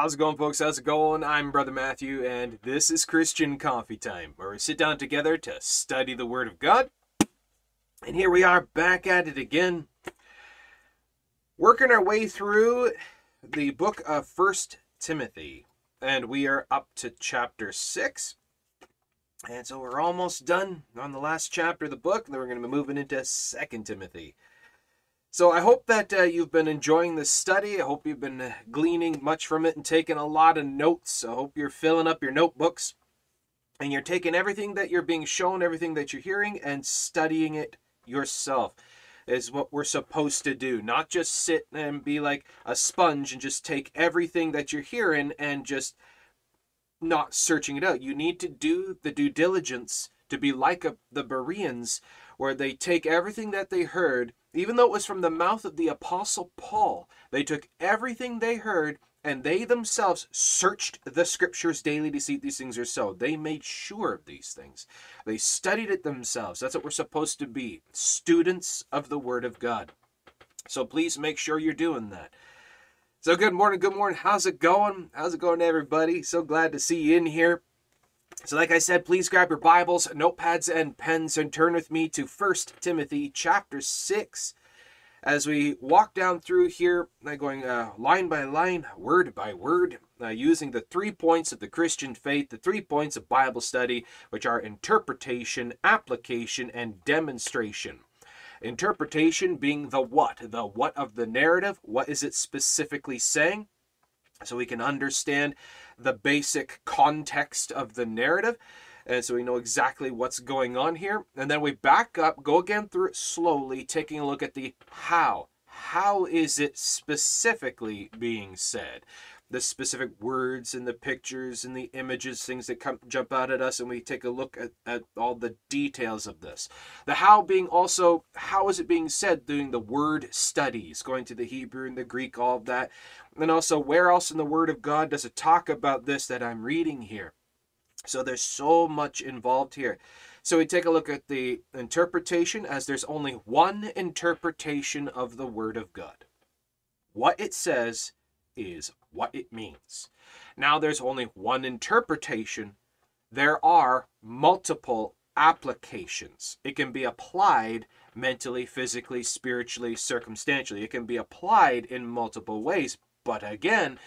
How's it going, folks? How's it going? I'm Brother Matthew, and this is Christian Coffee Time, where we sit down together to study the Word of God. And here we are back at it again, working our way through the book of First Timothy. And we are up to chapter 6. And so we're almost done on the last chapter of the book, then we're going to be moving into Second Timothy. So I hope that uh, you've been enjoying this study. I hope you've been uh, gleaning much from it and taking a lot of notes. I hope you're filling up your notebooks and you're taking everything that you're being shown, everything that you're hearing, and studying it yourself. Is what we're supposed to do. Not just sit and be like a sponge and just take everything that you're hearing and just not searching it out. You need to do the due diligence to be like a, the Bereans, where they take everything that they heard even though it was from the mouth of the Apostle Paul, they took everything they heard and they themselves searched the scriptures daily to see if these things are so. They made sure of these things. They studied it themselves. That's what we're supposed to be students of the Word of God. So please make sure you're doing that. So, good morning, good morning. How's it going? How's it going, everybody? So glad to see you in here. So, like I said, please grab your Bibles, notepads, and pens and turn with me to 1 Timothy chapter 6 as we walk down through here, uh, going uh, line by line, word by word, uh, using the three points of the Christian faith, the three points of Bible study, which are interpretation, application, and demonstration. Interpretation being the what, the what of the narrative, what is it specifically saying? So we can understand the basic context of the narrative. And so we know exactly what's going on here. And then we back up, go again through it slowly, taking a look at the how. How is it specifically being said? The specific words and the pictures and the images, things that come jump out at us, and we take a look at, at all the details of this. The how being also, how is it being said, doing the word studies, going to the Hebrew and the Greek, all of that. And also, where else in the Word of God does it talk about this that I'm reading here? So there's so much involved here. So we take a look at the interpretation as there's only one interpretation of the Word of God. What it says is what it means. Now there's only one interpretation. There are multiple applications. It can be applied mentally, physically, spiritually, circumstantially. It can be applied in multiple ways, but again,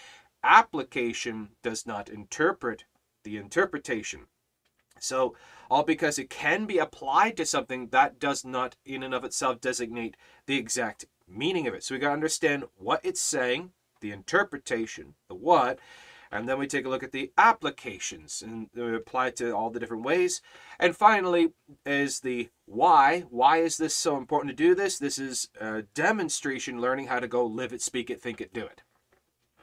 application does not interpret the interpretation. So, all because it can be applied to something, that does not in and of itself designate the exact meaning of it. So, we got to understand what it's saying, the interpretation, the what, and then we take a look at the applications and we apply it to all the different ways. And finally is the why. Why is this so important to do this? This is a demonstration learning how to go live it, speak it, think it, do it.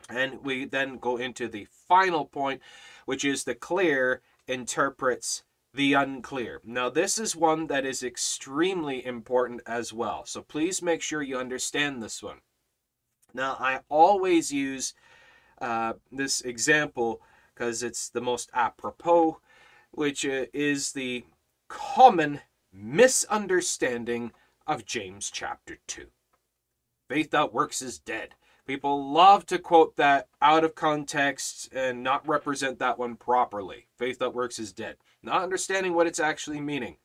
And we then go into the final point, which is the clear interprets the unclear. Now, this is one that is extremely important as well. So please make sure you understand this one. Now, I always use uh, this example because it's the most apropos, which uh, is the common misunderstanding of James chapter 2. Faith that works is dead. People love to quote that out of context and not represent that one properly. Faith that works is dead. Not understanding what it's actually meaning.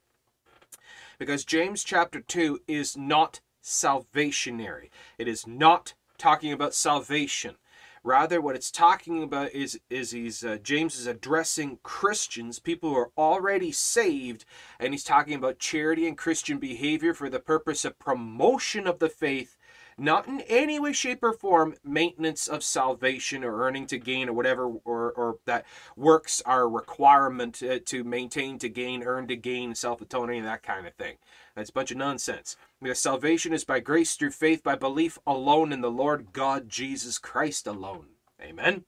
Because James chapter 2 is not salvationary. It is not talking about salvation. Rather, what it's talking about is is he's uh, James is addressing Christians, people who are already saved, and he's talking about charity and Christian behavior for the purpose of promotion of the faith not in any way, shape, or form maintenance of salvation or earning to gain or whatever, or, or that works are a requirement to, to maintain to gain, earn to gain, self atoning, that kind of thing. That's a bunch of nonsense. Because salvation is by grace through faith, by belief alone in the Lord God Jesus Christ alone. Amen.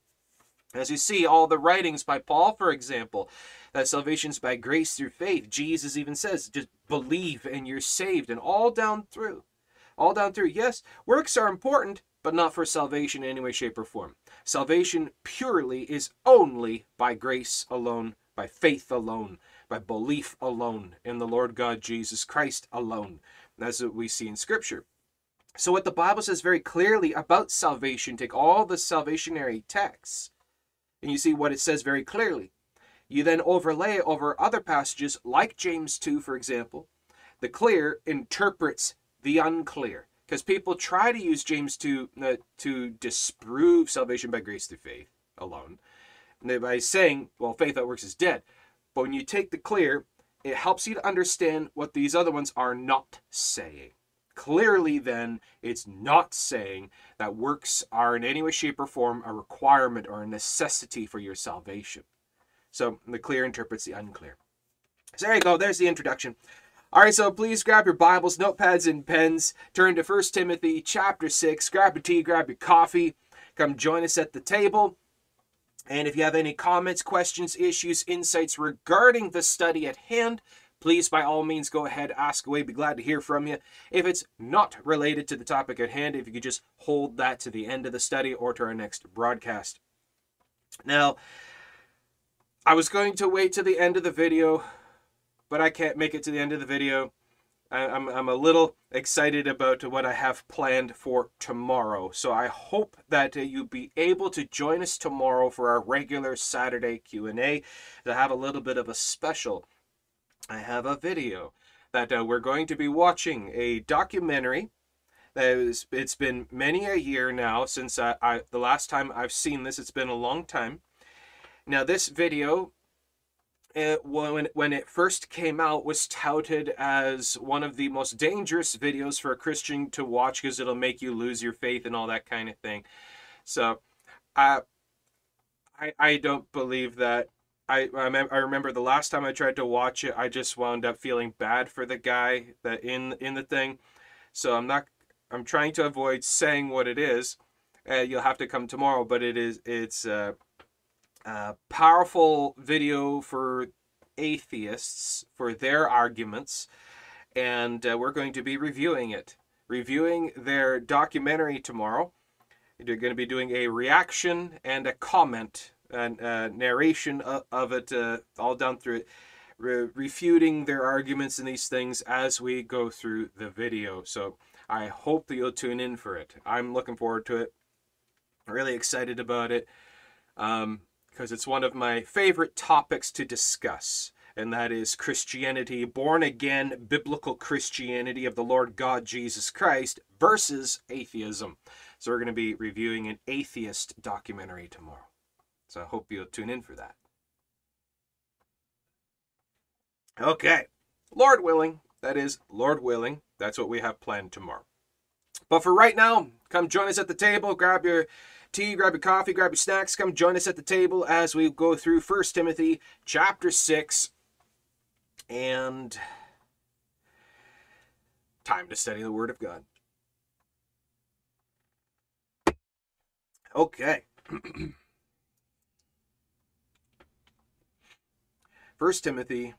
As you see, all the writings by Paul, for example, that salvation is by grace through faith. Jesus even says, just believe and you're saved, and all down through all down through. Yes, works are important, but not for salvation in any way, shape, or form. Salvation purely is only by grace alone, by faith alone, by belief alone in the Lord God Jesus Christ alone. That's what we see in Scripture. So, what the Bible says very clearly about salvation, take all the salvationary texts, and you see what it says very clearly. You then overlay over other passages, like James 2, for example. The clear interprets the unclear. Because people try to use James 2 uh, to disprove salvation by grace through faith alone by saying, well, faith that works is dead. But when you take the clear, it helps you to understand what these other ones are not saying. Clearly, then, it's not saying that works are in any way, shape, or form a requirement or a necessity for your salvation. So the clear interprets the unclear. So there you go. There's the introduction. All right, so please grab your Bibles, notepads, and pens. Turn to 1 Timothy chapter 6. Grab your tea, grab your coffee. Come join us at the table. And if you have any comments, questions, issues, insights regarding the study at hand, please by all means go ahead, ask away. Be glad to hear from you. If it's not related to the topic at hand, if you could just hold that to the end of the study or to our next broadcast. Now, I was going to wait to the end of the video, but I can't make it to the end of the video. I'm, I'm a little excited about what I have planned for tomorrow. So I hope that you'll be able to join us tomorrow for our regular Saturday Q&A to have a little bit of a special I have a video that uh, we're going to be watching a documentary. It's been many a year now since I, I the last time I've seen this. It's been a long time. Now this video, it, when when it first came out, was touted as one of the most dangerous videos for a Christian to watch because it'll make you lose your faith and all that kind of thing. So, uh, I I don't believe that I I remember the last time I tried to watch it, I just wound up feeling bad for the guy that in in the thing. So I'm not. I'm trying to avoid saying what it is. Uh, you'll have to come tomorrow, but it is it's a, powerful video for atheists for their arguments, and uh, we're going to be reviewing it, reviewing their documentary tomorrow. They're going to be doing a reaction and a comment and uh, narration of, of it uh, all down through it, re- refuting their arguments and these things as we go through the video. So I hope that you'll tune in for it. I'm looking forward to it. Really excited about it because it's one of my favorite topics to discuss. And that is Christianity, born again biblical Christianity of the Lord God Jesus Christ versus atheism. So, we're going to be reviewing an atheist documentary tomorrow. So I hope you'll tune in for that. Okay, Lord willing, that is, Lord willing, that's what we have planned tomorrow. But for right now, come join us at the table, grab your tea, grab your coffee, grab your snacks, come join us at the table as we go through First Timothy chapter 6 and time to study the Word of God. Okay. First Timothy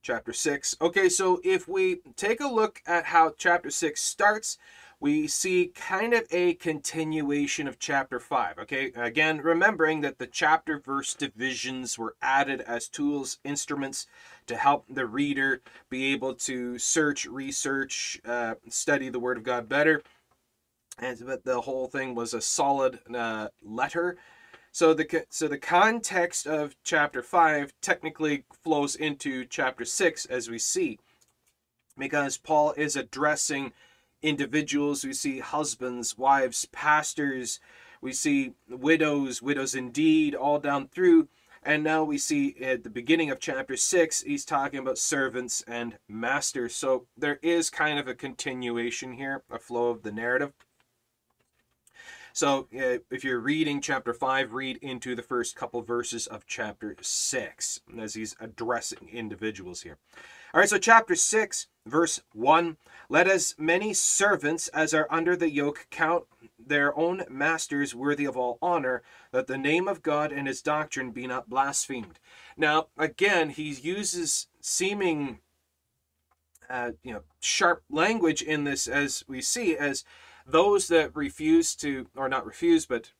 chapter 6. Okay, so if we take a look at how chapter 6 starts, we see kind of a continuation of chapter 5. Okay, again, remembering that the chapter verse divisions were added as tools, instruments to help the reader be able to search, research, uh, study the Word of God better. And that the whole thing was a solid uh, letter so the so the context of chapter 5 technically flows into chapter 6 as we see because Paul is addressing individuals we see husbands, wives, pastors, we see widows, widows indeed all down through and now we see at the beginning of chapter 6 he's talking about servants and masters. So there is kind of a continuation here, a flow of the narrative. So uh, if you're reading chapter 5, read into the first couple verses of chapter 6 as he's addressing individuals here. All right, so chapter 6, verse 1 Let as many servants as are under the yoke count their own masters worthy of all honor, that the name of God and his doctrine be not blasphemed. Now, again, he uses seeming, uh, you know, sharp language in this as we see as those that refuse to, or not refuse, but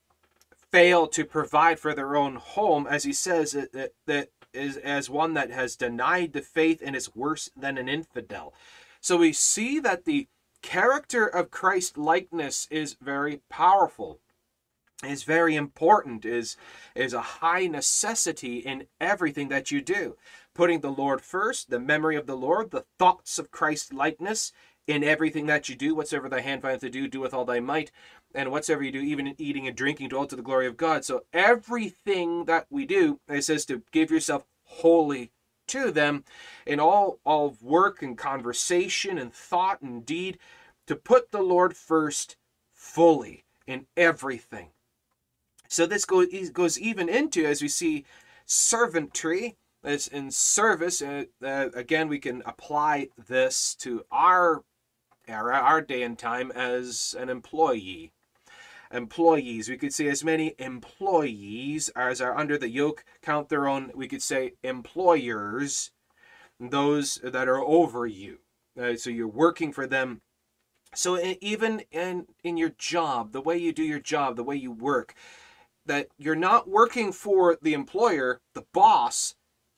fail to provide for their own home, as he says, that, that is as one that has denied the faith and is worse than an infidel. So we see that the character of Christ likeness is very powerful is very important is is a high necessity in everything that you do putting the lord first the memory of the lord the thoughts of christ likeness in everything that you do whatsoever thy hand findeth to do do with all thy might and whatsoever you do even in eating and drinking do all to the glory of god so everything that we do it says to give yourself wholly to them in all all work and conversation and thought and deed to put the lord first fully in everything so this goes goes even into as we see servantry as in service. Uh, uh, again, we can apply this to our era, our day and time as an employee. Employees, we could say as many employees as are under the yoke count their own. We could say employers, those that are over you. Uh, so you're working for them so even in in your job, the way you do your job, the way you work, that you're not working for the employer, the boss,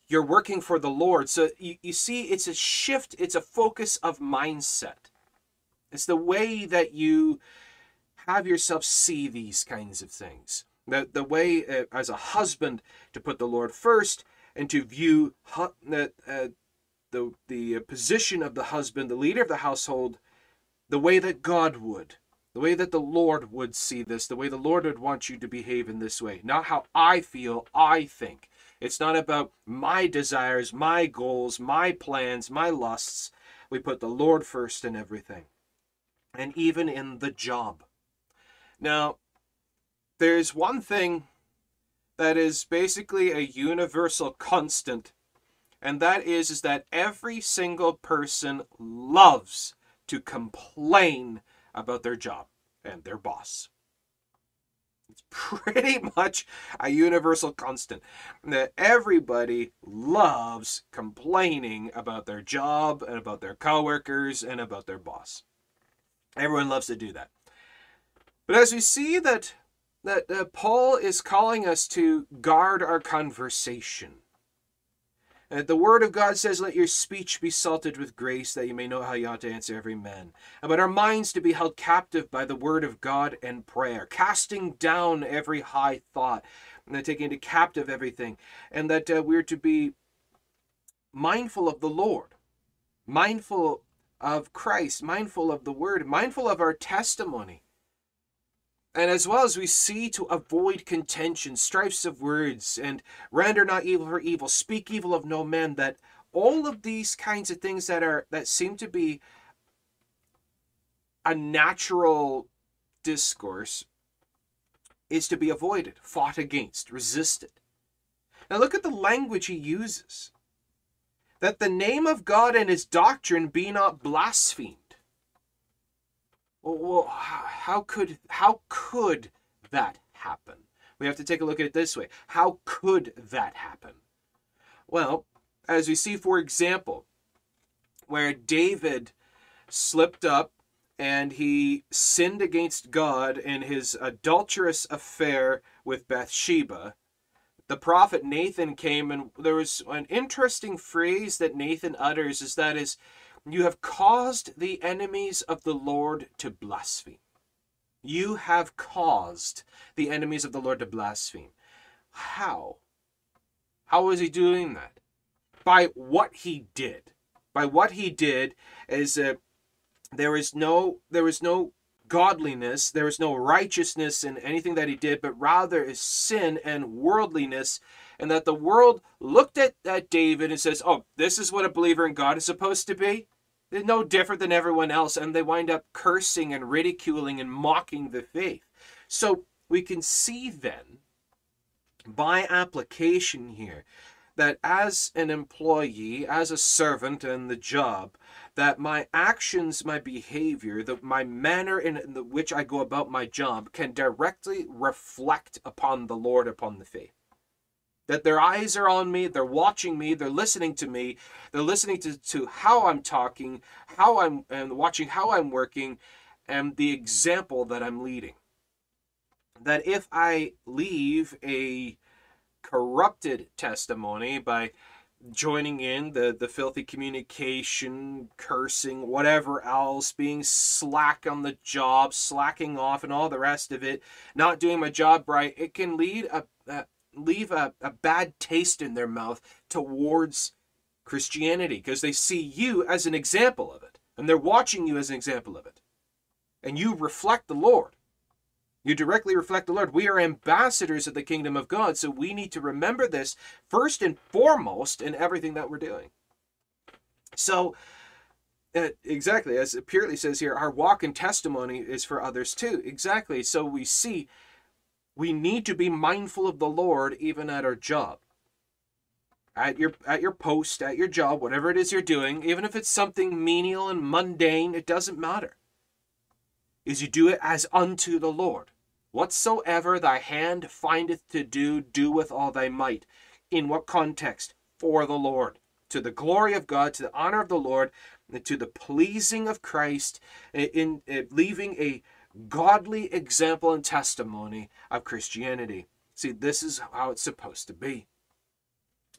you're working for the Lord. So you, you see, it's a shift, it's a focus of mindset. It's the way that you have yourself see these kinds of things. The, the way, uh, as a husband, to put the Lord first and to view uh, uh, the, the position of the husband, the leader of the household, the way that God would the way that the Lord would see this, the way the Lord would want you to behave in this way, not how I feel, I think. It's not about my desires, my goals, my plans, my lusts. We put the Lord first in everything, and even in the job. Now, there's one thing that is basically a universal constant, and that is, is that every single person loves to complain about their job and their boss. It's pretty much a universal constant that everybody loves complaining about their job and about their coworkers and about their boss. Everyone loves to do that. But as we see that that uh, Paul is calling us to guard our conversation uh, the word of God says, Let your speech be salted with grace, that you may know how you ought to answer every man. And but our minds to be held captive by the word of God and prayer, casting down every high thought, and taking into captive everything. And that uh, we're to be mindful of the Lord, mindful of Christ, mindful of the word, mindful of our testimony. And as well as we see to avoid contention, strifes of words, and render not evil for evil, speak evil of no man, that all of these kinds of things that are that seem to be a natural discourse is to be avoided, fought against, resisted. Now look at the language he uses. That the name of God and his doctrine be not blasphemed. Well, how could how could that happen? We have to take a look at it this way. How could that happen? Well, as we see, for example, where David slipped up and he sinned against God in his adulterous affair with Bathsheba, the prophet Nathan came and there was an interesting phrase that Nathan utters is that is you have caused the enemies of the Lord to blaspheme. You have caused the enemies of the Lord to blaspheme. How? How is he doing that? By what he did. By what he did is that there is no there is no godliness, there is no righteousness in anything that he did, but rather is sin and worldliness, and that the world looked at, at David and says, Oh, this is what a believer in God is supposed to be. They're no different than everyone else, and they wind up cursing and ridiculing and mocking the faith. So we can see then, by application here, that as an employee, as a servant in the job, that my actions, my behavior, the, my manner in the, which I go about my job can directly reflect upon the Lord, upon the faith that their eyes are on me, they're watching me, they're listening to me, they're listening to, to how I'm talking, how I'm and watching how I'm working, and the example that I'm leading. That if I leave a corrupted testimony by joining in the the filthy communication cursing whatever else being slack on the job slacking off and all the rest of it not doing my job right it can lead a, leave a, a bad taste in their mouth towards christianity because they see you as an example of it and they're watching you as an example of it and you reflect the lord you directly reflect the Lord. We are ambassadors of the kingdom of God, so we need to remember this first and foremost in everything that we're doing. So, uh, exactly, as it purely says here, our walk and testimony is for others too. Exactly. So we see we need to be mindful of the Lord even at our job. At your at your post, at your job, whatever it is you're doing, even if it's something menial and mundane, it doesn't matter is you do it as unto the Lord. Whatsoever thy hand findeth to do, do with all thy might. In what context? For the Lord. To the glory of God, to the honor of the Lord, to the pleasing of Christ, eh, in, in leaving a godly example and testimony of Christianity. See, this is how it's supposed to be.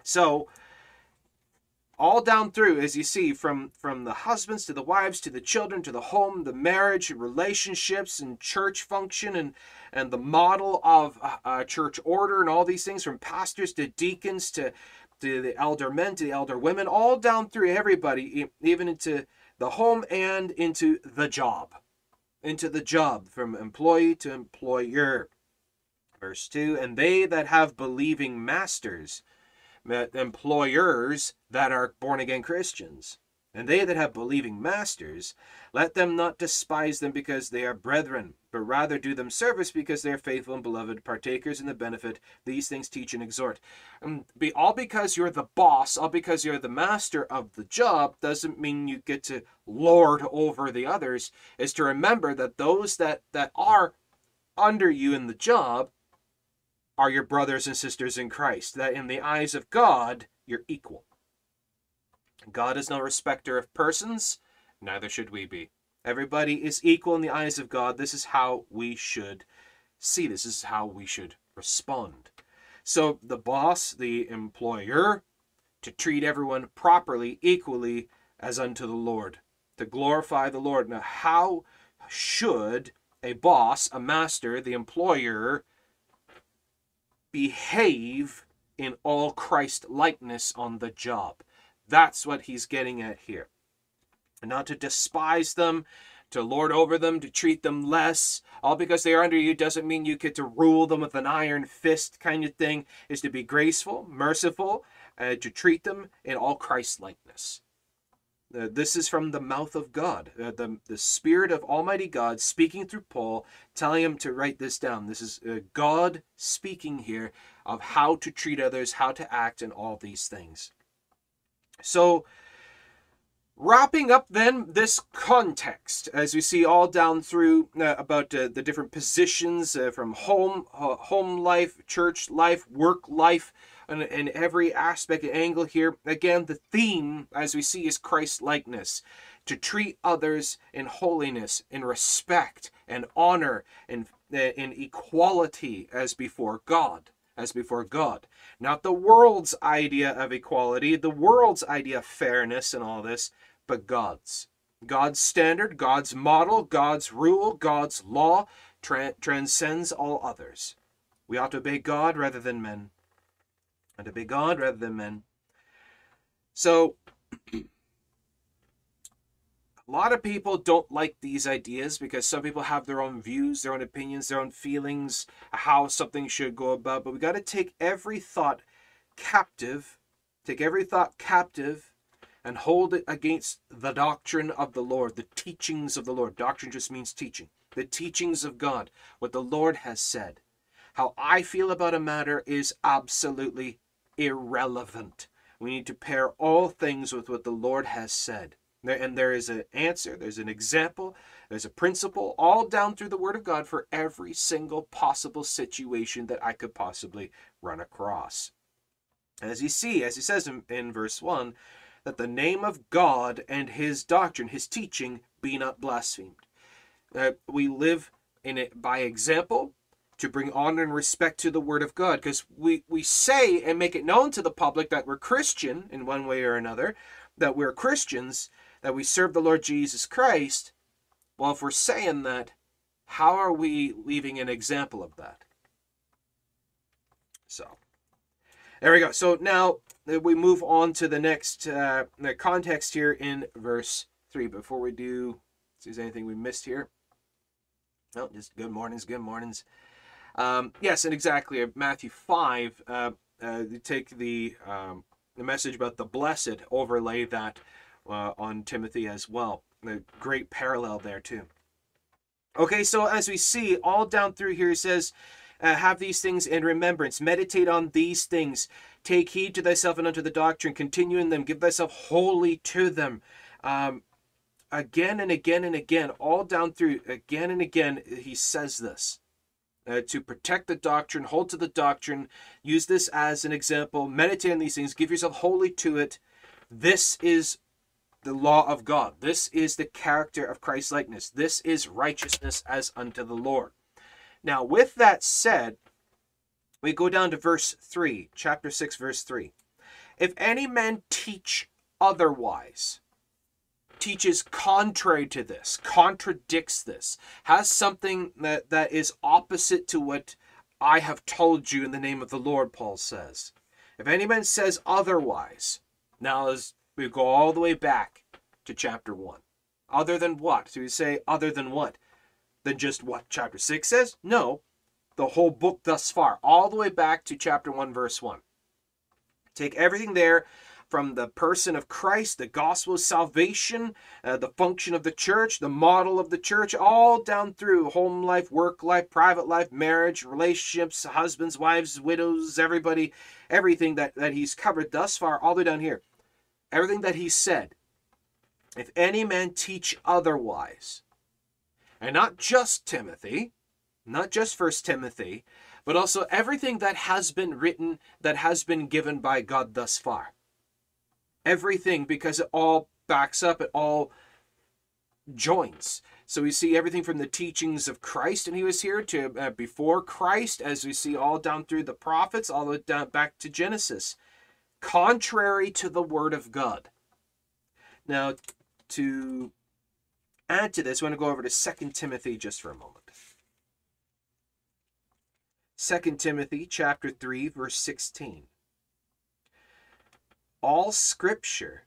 So, all down through as you see from from the husbands to the wives to the children to the home the marriage relationships and church function and and the model of uh, church order and all these things from pastors to deacons to to the elder men to the elder women all down through everybody even into the home and into the job into the job from employee to employer verse 2 and they that have believing masters employers that are born again Christians. And they that have believing masters, let them not despise them because they are brethren, but rather do them service because they are faithful and beloved, partakers in the benefit. These things teach and exhort. And be, all because you're the boss, all because you're the master of the job, doesn't mean you get to lord over the others. Is to remember that those that, that are under you in the job are your brothers and sisters in Christ, that in the eyes of God, you're equal. God is no respecter of persons, neither should we be. Everybody is equal in the eyes of God. This is how we should see this. Is how we should respond. So the boss, the employer, to treat everyone properly, equally as unto the Lord, to glorify the Lord. Now, how should a boss, a master, the employer, behave in all Christ likeness on the job. That's what he's getting at here. And not to despise them, to lord over them, to treat them less. All because they are under you doesn't mean you get to rule them with an iron fist kind of thing. Is to be graceful, merciful, uh, to treat them in all Christ likeness. Uh, this is from the mouth of God, uh, the, the Spirit of Almighty God speaking through Paul, telling him to write this down. This is uh, God speaking here of how to treat others, how to act, and all these things. So, wrapping up then this context, as we see all down through uh, about uh, the different positions uh, from home, home life, church life, work life and, in every aspect and angle here. Again, the theme, as we see, is Christ likeness. To treat others in holiness, in respect, and honor, and in equality as before God. As before God. Not the world's idea of equality, the world's idea of fairness and all this, but God's. God's standard, God's model, God's rule, God's law tra- transcends all others. We ought to obey God rather than men and to be God rather than men. So, a lot of people don't like these ideas because some people have their own views, their own opinions, their own feelings, how something should go about. But we got to take every thought captive, take every thought captive, and hold it against the doctrine of the Lord, the teachings of the Lord. Doctrine just means teaching. The teachings of God, what the Lord has said. How I feel about a matter is absolutely irrelevant. We need to pair all things with what the Lord has said. And there is an answer, there's an example, there's a principle all down through the Word of God for every single possible situation that I could possibly run across. As you see, as he says in, in verse 1, that the name of God and his doctrine, his teaching, be not blasphemed. Uh, we live in it by example to bring honor and respect to the Word of God. Because we, we say and make it known to the public that we're Christian in one way or another, that we're Christians, that we serve the Lord Jesus Christ. Well, if we're saying that, how are we leaving an example of that? So, there we go. So now we move on to the next uh, the context here in verse 3. Before we do, see if there's anything we missed here. No, just good mornings, good mornings. Um, yes, and exactly. Uh, Matthew 5, uh, uh, take the, um, the message about the blessed, overlay that uh, on Timothy as well. A great parallel there, too. Okay, so as we see all down through here, it says, uh, Have these things in remembrance, meditate on these things, take heed to thyself and unto the doctrine, continue in them, give thyself wholly to them. Um, again and again and again, all down through, again and again, he says this. Uh, to protect the doctrine, hold to the doctrine, use this as an example, meditate on these things, give yourself wholly to it. This is the law of God. This is the character of Christ likeness. This is righteousness as unto the Lord. Now, with that said, we go down to verse 3, chapter 6, verse 3. If any man teach otherwise, teaches contrary to this, contradicts this, has something that, that is opposite to what I have told you in the name of the Lord, Paul says. If any man says otherwise, now as we go all the way back to chapter 1. Other than what? Do we say other than what? Than just what chapter 6 says? No. The whole book thus far, all the way back to chapter 1, verse 1. Take everything there from the person of Christ, the gospel of salvation, uh, the function of the church, the model of the church, all down through home life, work life, private life, marriage, relationships, husbands, wives, widows, everybody, everything that, that he's covered thus far, all the way down here. Everything that he said. If any man teach otherwise, and not just Timothy, not just First Timothy, but also everything that has been written, that has been given by God thus far everything because it all backs up, it all joins. So we see everything from the teachings of Christ, and he was here to uh, before Christ, as we see all down through the prophets, all the way down back to Genesis, contrary to the word of God. Now, to add to this, I want to go over to Second Timothy just for a moment. Second Timothy chapter 3, verse 16 all scripture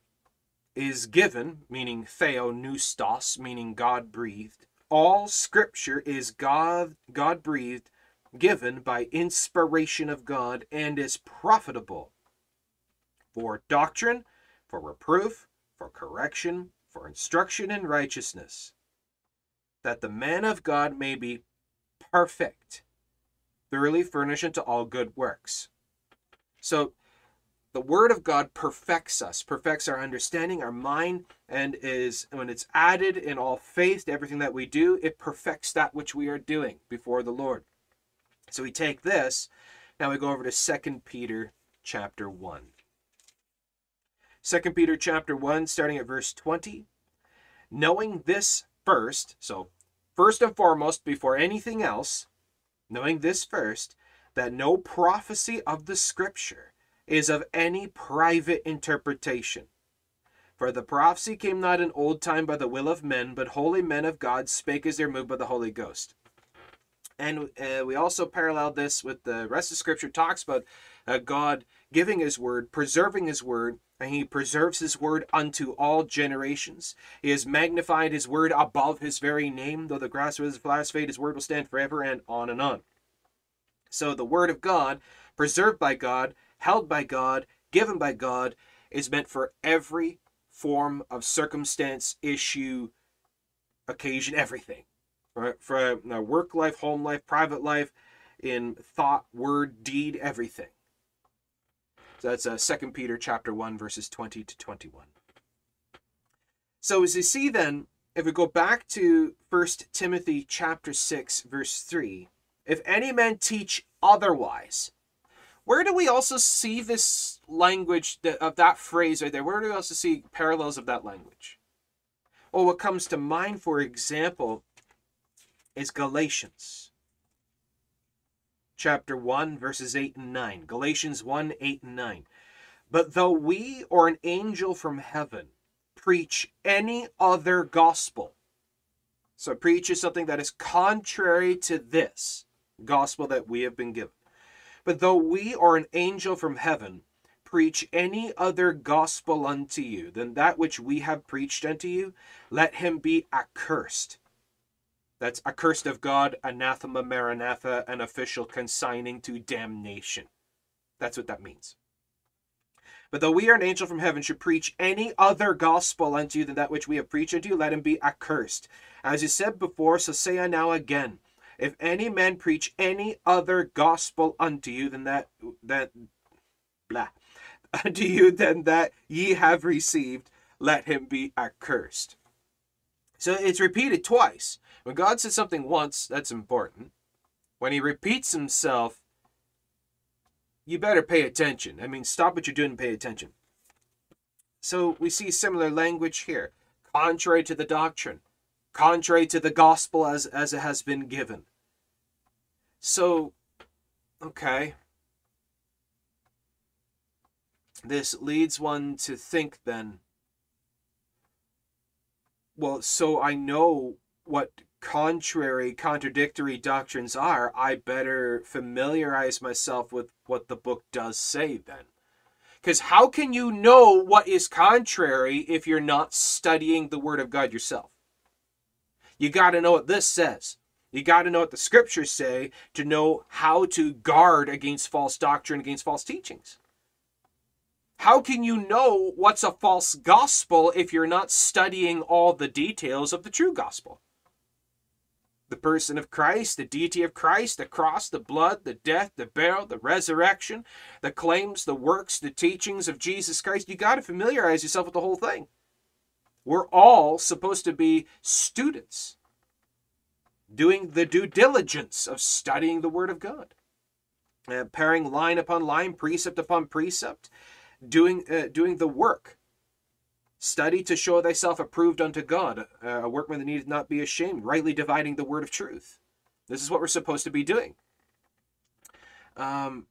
is given, meaning theopneustos, meaning God breathed. All scripture is God God breathed, given by inspiration of God, and is profitable for doctrine, for reproof, for correction, for instruction in righteousness, that the man of God may be perfect, thoroughly furnished unto all good works. So the word of god perfects us perfects our understanding our mind and is when it's added in all faith to everything that we do it perfects that which we are doing before the lord. So we take this. Now we go over to Second peter chapter 1 Second peter chapter 1 starting at verse 20 knowing this first so first and foremost before anything else knowing this first that no prophecy of the scripture is of any private interpretation. For the prophecy came not in old time by the will of men, but holy men of God spake as they are moved by the Holy Ghost. And uh, we also parallel this with the rest of Scripture talks about uh, God giving His word, preserving His word, and He preserves His word unto all generations. He has magnified His word above His very name, though the grass was flowers fade, His word will stand forever, and on and on. So the word of God, preserved by God, held by God, given by God, is meant for every form of circumstance, issue, occasion, everything. Right? For uh, work life, home life, private life, in thought, word, deed, everything. So that's uh, 2 Peter chapter 1, verses 20 to 21. So as you see then, if we go back to 1 Timothy chapter 6, verse 3, if any man teach otherwise, where do we also see this language that, of that phrase right there? Where do we also see parallels of that language? Well, what comes to mind, for example, is Galatians. Chapter 1, verses 8 and 9. Galatians 1, 8 and 9. But though we or an angel from heaven preach any other gospel, so preach is something that is contrary to this gospel that we have been given. But though we or an angel from heaven preach any other gospel unto you than that which we have preached unto you, let him be accursed. That's accursed of God, anathema maranatha, an official consigning to damnation. That's what that means. But though we are an angel from heaven should preach any other gospel unto you than that which we have preached unto you, let him be accursed. As you said before, so say I now again. If any man preach any other gospel unto you than that that blah unto you than that ye have received, let him be accursed. So it's repeated twice. When God says something once, that's important. When he repeats himself, you better pay attention. I mean, stop what you're doing and pay attention. So we see similar language here. Contrary to the doctrine, contrary to the gospel as, as it has been given. So, okay. This leads one to think then, well, so I know what contrary, contradictory doctrines are, I better familiarize myself with what the book does say then. Because how can you know what is contrary if you're not studying the Word of God yourself? You got to know what this says. You got to know what the scriptures say to know how to guard against false doctrine, against false teachings. How can you know what's a false gospel if you're not studying all the details of the true gospel? The person of Christ, the deity of Christ, the cross, the blood, the death, the burial, the resurrection, the claims, the works, the teachings of Jesus Christ. You got to familiarize yourself with the whole thing. We're all supposed to be students, doing the due diligence of studying the Word of God, uh, pairing line upon line, precept upon precept, doing uh, doing the work Study to show thyself approved unto God, uh, a workman that needeth not be ashamed, rightly dividing the word of truth. This is what we're supposed to be doing. Um,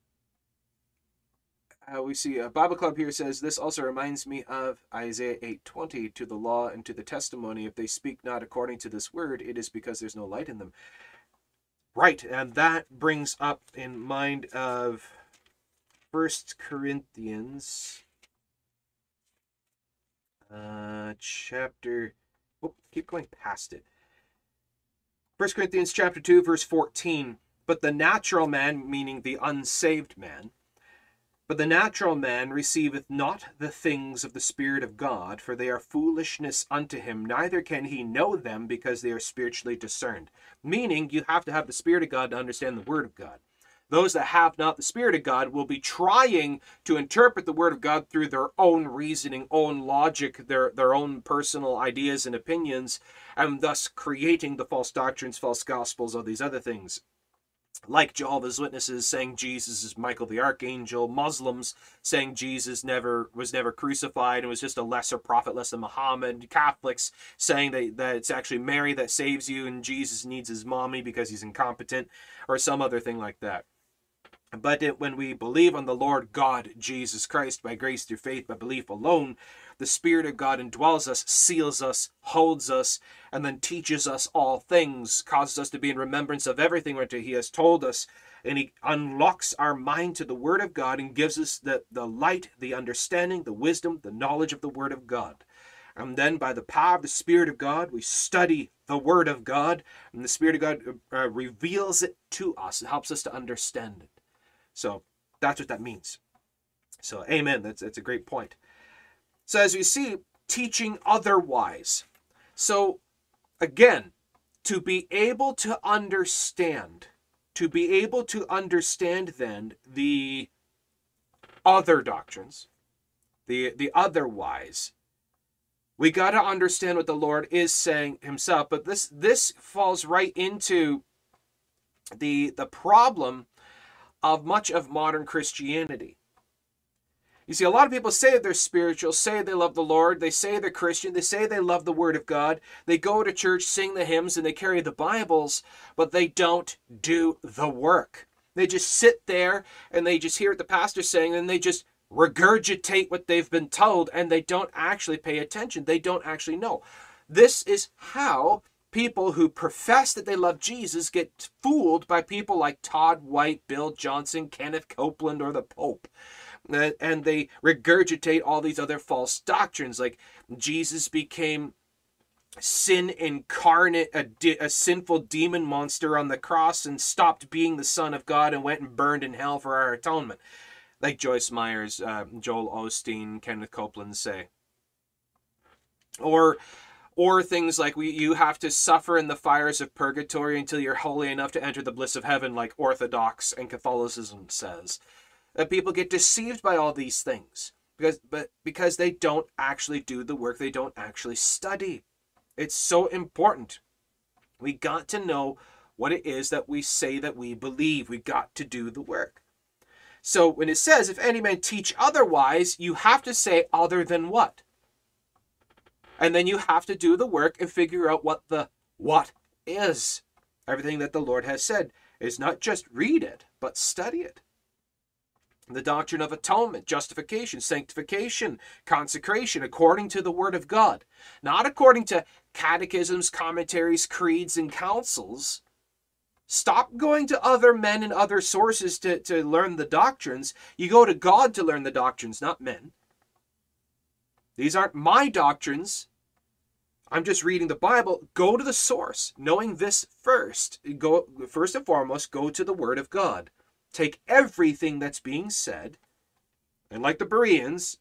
uh, we see a Bible Club here says this also reminds me of Isaiah 8:20 to the law and to the testimony if they speak not according to this word it is because there's no light in them. Right, and that brings up in mind of First Corinthians uh, chapter. Oh, keep going past it. First Corinthians chapter 2, verse 14. But the natural man, meaning the unsaved man, but the natural man receiveth not the things of the Spirit of God, for they are foolishness unto him, neither can he know them because they are spiritually discerned. Meaning, you have to have the Spirit of God to understand the Word of God. Those that have not the Spirit of God will be trying to interpret the Word of God through their own reasoning, own logic, their, their own personal ideas and opinions, and thus creating the false doctrines, false gospels, all these other things. Like Jehovah's Witnesses saying Jesus is Michael the Archangel, Muslims saying Jesus never was never crucified and was just a lesser prophet, less than Muhammad, Catholics saying that, that it's actually Mary that saves you and Jesus needs his mommy because he's incompetent, or some other thing like that. But when we believe on the Lord God Jesus Christ by grace through faith, by belief alone, the Spirit of God indwells us, seals us, holds us, and then teaches us all things, causes us to be in remembrance of everything that He has told us. And He unlocks our mind to the Word of God and gives us the, the light, the understanding, the wisdom, the knowledge of the Word of God. And then by the power of the Spirit of God, we study the Word of God, and the Spirit of God uh, reveals it to us. It helps us to understand it. So that's what that means. So, amen. That's, that's a great point. So, as we see, teaching otherwise. So, again, to be able to understand, to be able to understand then the other doctrines, the, the otherwise, we got to understand what the Lord is saying himself. But this, this falls right into the, the problem of much of modern Christianity. You see, a lot of people say they're spiritual, say they love the Lord, they say they're Christian, they say they love the Word of God, they go to church, sing the hymns, and they carry the Bibles, but they don't do the work. They just sit there and they just hear what the pastor's saying and they just regurgitate what they've been told and they don't actually pay attention. They don't actually know. This is how people who profess that they love Jesus get fooled by people like Todd White, Bill Johnson, Kenneth Copeland, or the Pope. And they regurgitate all these other false doctrines like Jesus became sin incarnate, a, a sinful demon monster on the cross, and stopped being the Son of God and went and burned in hell for our atonement. Like Joyce Myers, uh, Joel Osteen, Kenneth Copeland say. Or or things like we you have to suffer in the fires of purgatory until you're holy enough to enter the bliss of heaven like orthodox and catholicism says. That people get deceived by all these things because but because they don't actually do the work they don't actually study. It's so important. We got to know what it is that we say that we believe. We got to do the work. So when it says if any man teach otherwise you have to say other than what and then you have to do the work and figure out what the what is. Everything that the Lord has said is not just read it, but study it. The doctrine of atonement, justification, sanctification, consecration, according to the Word of God, not according to catechisms, commentaries, creeds, and councils. Stop going to other men and other sources to, to learn the doctrines. You go to God to learn the doctrines, not men. These aren't my doctrines. I'm just reading the Bible. Go to the source. Knowing this first, go first and foremost, go to the Word of God. Take everything that's being said, and like the Bereans,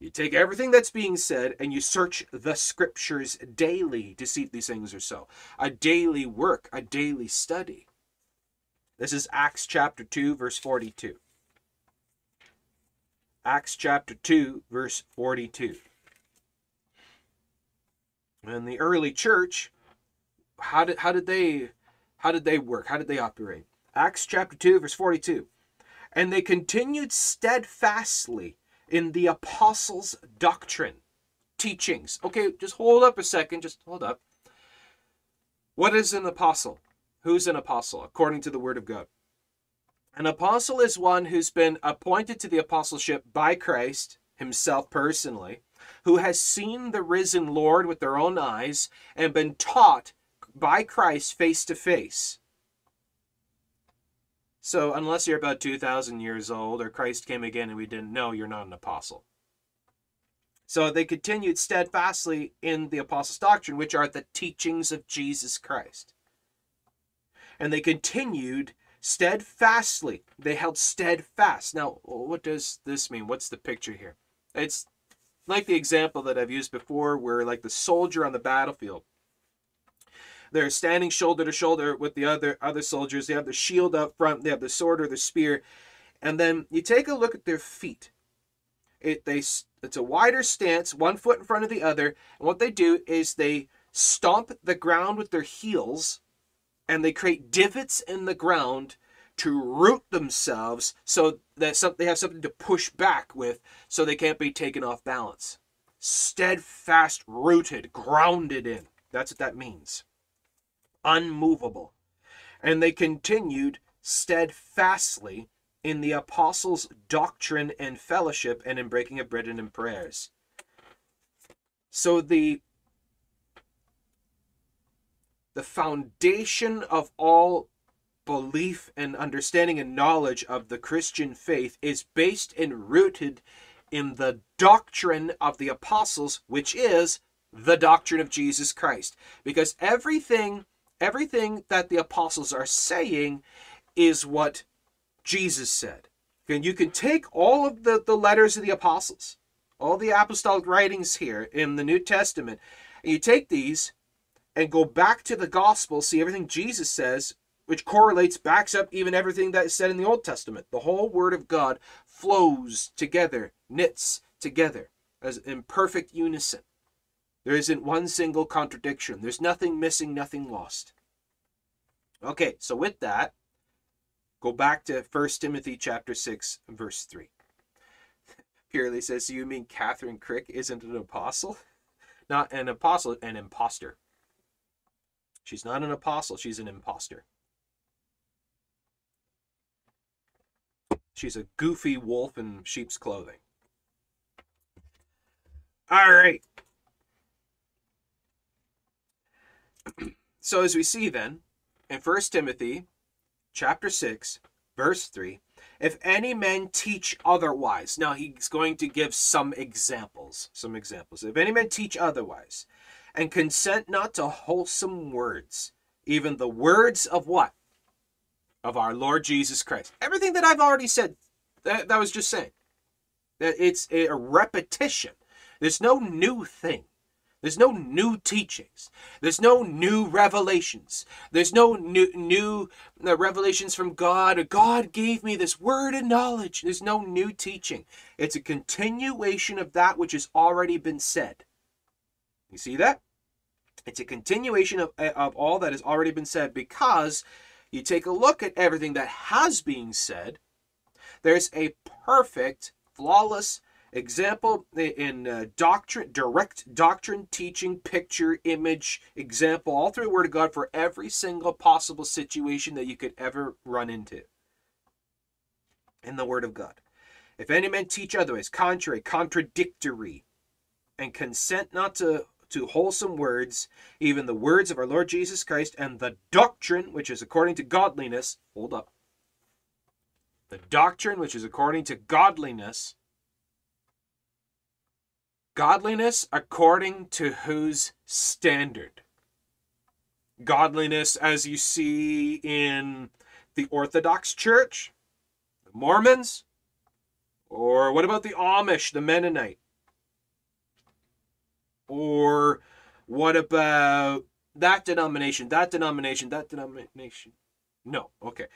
you take everything that's being said and you search the scriptures daily to see if these things are so. A daily work, a daily study. This is Acts chapter 2, verse 42. Acts chapter 2, verse 42. And the early church, how did how did they how did they work? How did they operate? Acts chapter 2, verse 42. And they continued steadfastly in the apostles' doctrine, teachings. Okay, just hold up a second, just hold up. What is an apostle? Who's an apostle according to the word of God? An apostle is one who's been appointed to the apostleship by Christ himself personally who has seen the risen Lord with their own eyes and been taught by Christ face to face. So, unless you're about 2,000 years old or Christ came again and we didn't know, you're not an apostle. So, they continued steadfastly in the apostles' doctrine, which are the teachings of Jesus Christ. And they continued steadfastly. They held steadfast. Now, what does this mean? What's the picture here? It's like the example that I've used before, where like the soldier on the battlefield, they're standing shoulder to shoulder with the other other soldiers. They have the shield up front, they have the sword or the spear, and then you take a look at their feet. It they it's a wider stance, one foot in front of the other, and what they do is they stomp the ground with their heels, and they create divots in the ground to root themselves so that some, they have something to push back with so they can't be taken off balance. Steadfast, rooted, grounded in. That's what that means. Unmovable. And they continued steadfastly in the apostles' doctrine and fellowship and in breaking of bread and in prayers. So the the foundation of all belief and understanding and knowledge of the Christian faith is based and rooted in the doctrine of the apostles, which is the doctrine of Jesus Christ. Because everything, everything that the apostles are saying is what Jesus said. And you can take all of the, the letters of the apostles, all the apostolic writings here in the New Testament, and you take these and go back to the gospel, see everything Jesus says, which correlates, backs up even everything that is said in the Old Testament. The whole Word of God flows together, knits together as in perfect unison. There isn't one single contradiction. There's nothing missing, nothing lost. Okay, so with that, go back to 1 Timothy chapter 6, verse 3. Purely says, you mean Kathryn Krick isn't an apostle? Not an apostle, an impostor. She's not an apostle, she's an impostor. She's a goofy wolf in sheep's clothing. All right. so as we see then in 1 Timothy chapter 6 verse 3 if any men teach otherwise now he's going to give some examples some examples if any men teach otherwise and consent not to wholesome words even the words of what of our Lord Jesus Christ everything that I've already said that, that was just saying that it's a repetition there's no new thing there's no new teachings. There's no new revelations. There's no new, new uh, revelations from God. God gave me this word of knowledge. There's no new teaching. It's a continuation of that which has already been said. You see that? It's a continuation of, of all that has already been said because you take a look at everything that has been said. There's a perfect, flawless Example in uh, doctrine, direct doctrine, teaching, picture, image, example, all through the Word of God for every single possible situation that you could ever run into in the Word of God. If any man teach otherwise, contrary, contradictory, and consent not to, to wholesome words, even the words of our Lord Jesus Christ, and the doctrine which is according to godliness, hold up. The doctrine which is according to godliness, Godliness according to whose standard? Godliness as you see in the Orthodox Church, the Mormons, or what about the Amish, the Mennonite? Or what about that denomination, that denomination, that denomination? No, okay.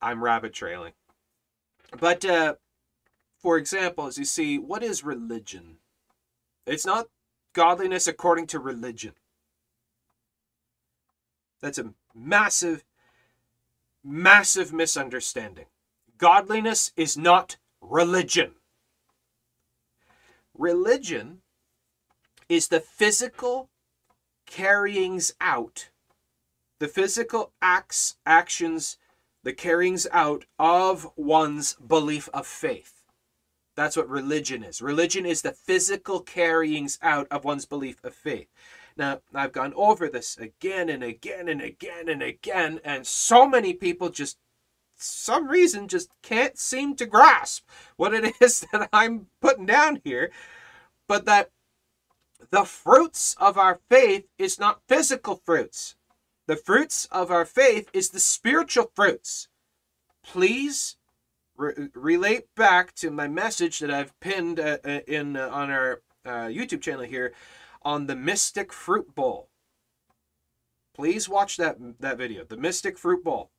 I'm rabbit trailing. But uh, for example, as you see, what is religion? It's not godliness according to religion. That's a massive, massive misunderstanding. Godliness is not religion. Religion is the physical carryings out, the physical acts, actions, the carryings out of one's belief of faith. That's what religion is. Religion is the physical carryings out of one's belief of faith. Now, I've gone over this again and again and again and again, and so many people just, some reason, just can't seem to grasp what it is that I'm putting down here. But that the fruits of our faith is not physical fruits. The fruits of our faith is the spiritual fruits. Please re- relate back to my message that I've pinned uh, uh, in uh, on our uh, YouTube channel here on the Mystic Fruit Bowl. Please watch that that video, the Mystic Fruit Bowl,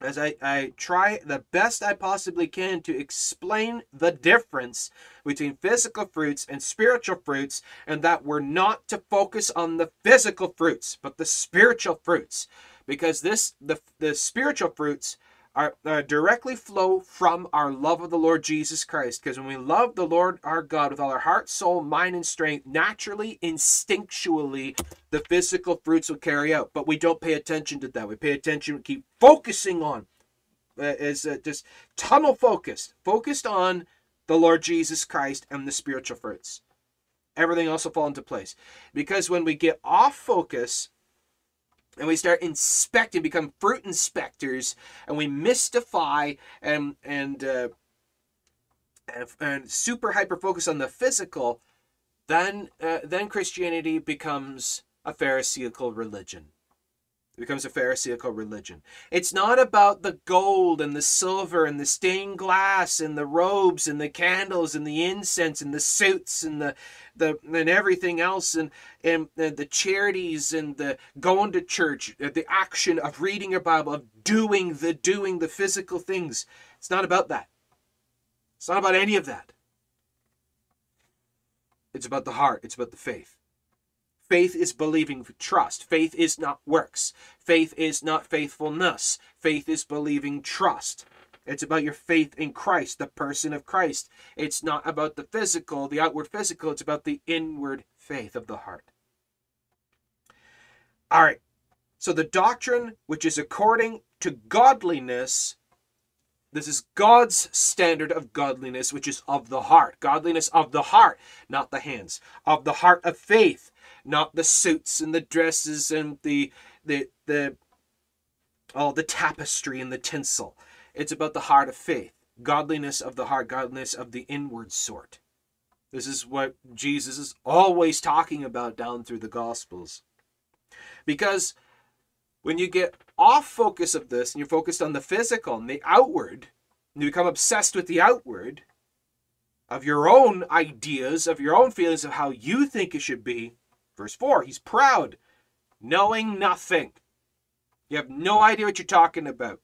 as I, I try the best I possibly can to explain the difference between physical fruits and spiritual fruits, and that we're not to focus on the physical fruits, but the spiritual fruits. Because this the the spiritual fruits are, uh, directly flow from our love of the Lord Jesus Christ. Because when we love the Lord our God with all our heart, soul, mind, and strength, naturally, instinctually, the physical fruits will carry out. But we don't pay attention to that. We pay attention, we keep focusing on, uh, is uh, just tunnel focused, focused on the Lord Jesus Christ and the spiritual fruits. Everything else will fall into place. Because when we get off focus, and we start inspecting, become fruit inspectors, and we mystify and and uh, and, and super hyper focus on the physical, then uh, then Christianity becomes a Pharisaical religion. It becomes a Pharisaical religion. It's not about the gold and the silver and the stained glass and the robes and the candles and the incense and the suits and the the and everything else and and, and the charities and the going to church, uh, the action of reading your Bible, of doing the doing the physical things. It's not about that. It's not about any of that. It's about the heart. It's about the faith. Faith is believing trust. Faith is not works. Faith is not faithfulness. Faith is believing trust. It's about your faith in Christ, the person of Christ. It's not about the physical, the outward physical. It's about the inward faith of the heart. All right. So the doctrine which is according to godliness This is God's standard of godliness, which is of the heart. Godliness of the heart, not the hands. Of the heart of faith, not the suits and the dresses and the the the all the tapestry and the tinsel. It's about the heart of faith. Godliness of the heart, godliness of the inward sort. This is what Jesus is always talking about down through the Gospels. Because when you get off focus of this and you're focused on the physical and the outward, and you become obsessed with the outward, of your own ideas, of your own feelings of how you think it should be. Verse 4, he's proud, knowing nothing. You have no idea what you're talking about.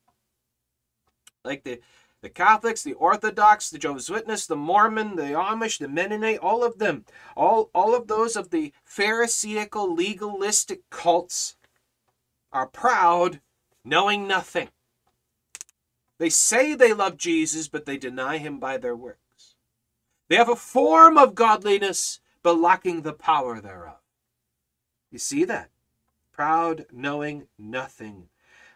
Like the the Catholics, the Orthodox, the Jehovah's Witness, the Mormon, the Amish, the Mennonite, all of them, all, all of those of the Pharisaical, legalistic cults are proud, knowing nothing. They say they love Jesus, but they deny him by their works. They have a form of godliness, but lacking the power thereof. You see that? Proud, knowing nothing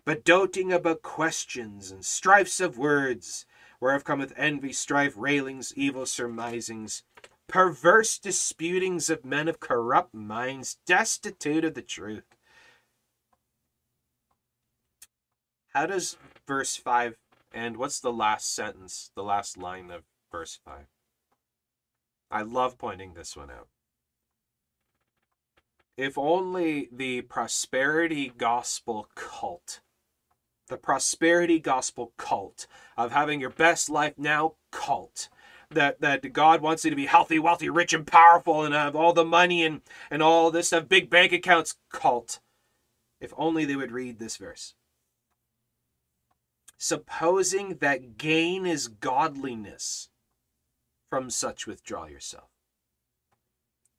but doting about questions and strifes of words, whereof cometh envy, strife, railings, evil surmisings, perverse disputings of men of corrupt minds, destitute of the truth. How does verse 5 end? What's the last sentence, the last line of verse 5? I love pointing this one out. If only the prosperity gospel cult the prosperity gospel cult of having your best life now cult that that God wants you to be healthy, wealthy, rich, and powerful, and have all the money and and all this stuff, big bank accounts cult. If only they would read this verse. Supposing that gain is godliness, from such withdraw yourself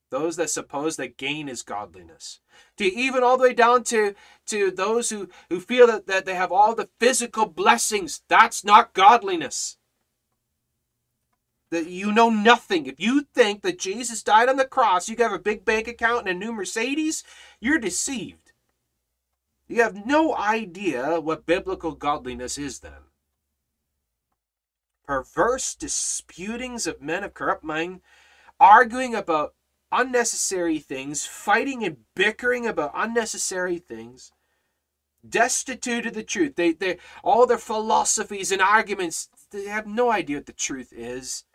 those that suppose that gain is godliness. To even all the way down to to those who who feel that, that they have all the physical blessings that's not godliness. That you know nothing. If you think that jesus died on the cross you have a big bank account and a new mercedes you're deceived. You have no idea what biblical godliness is then. Perverse disputings of men of corrupt mind arguing about unnecessary things, fighting and bickering about unnecessary things, destitute of the truth. They, they, all their philosophies and arguments, they have no idea what the truth is.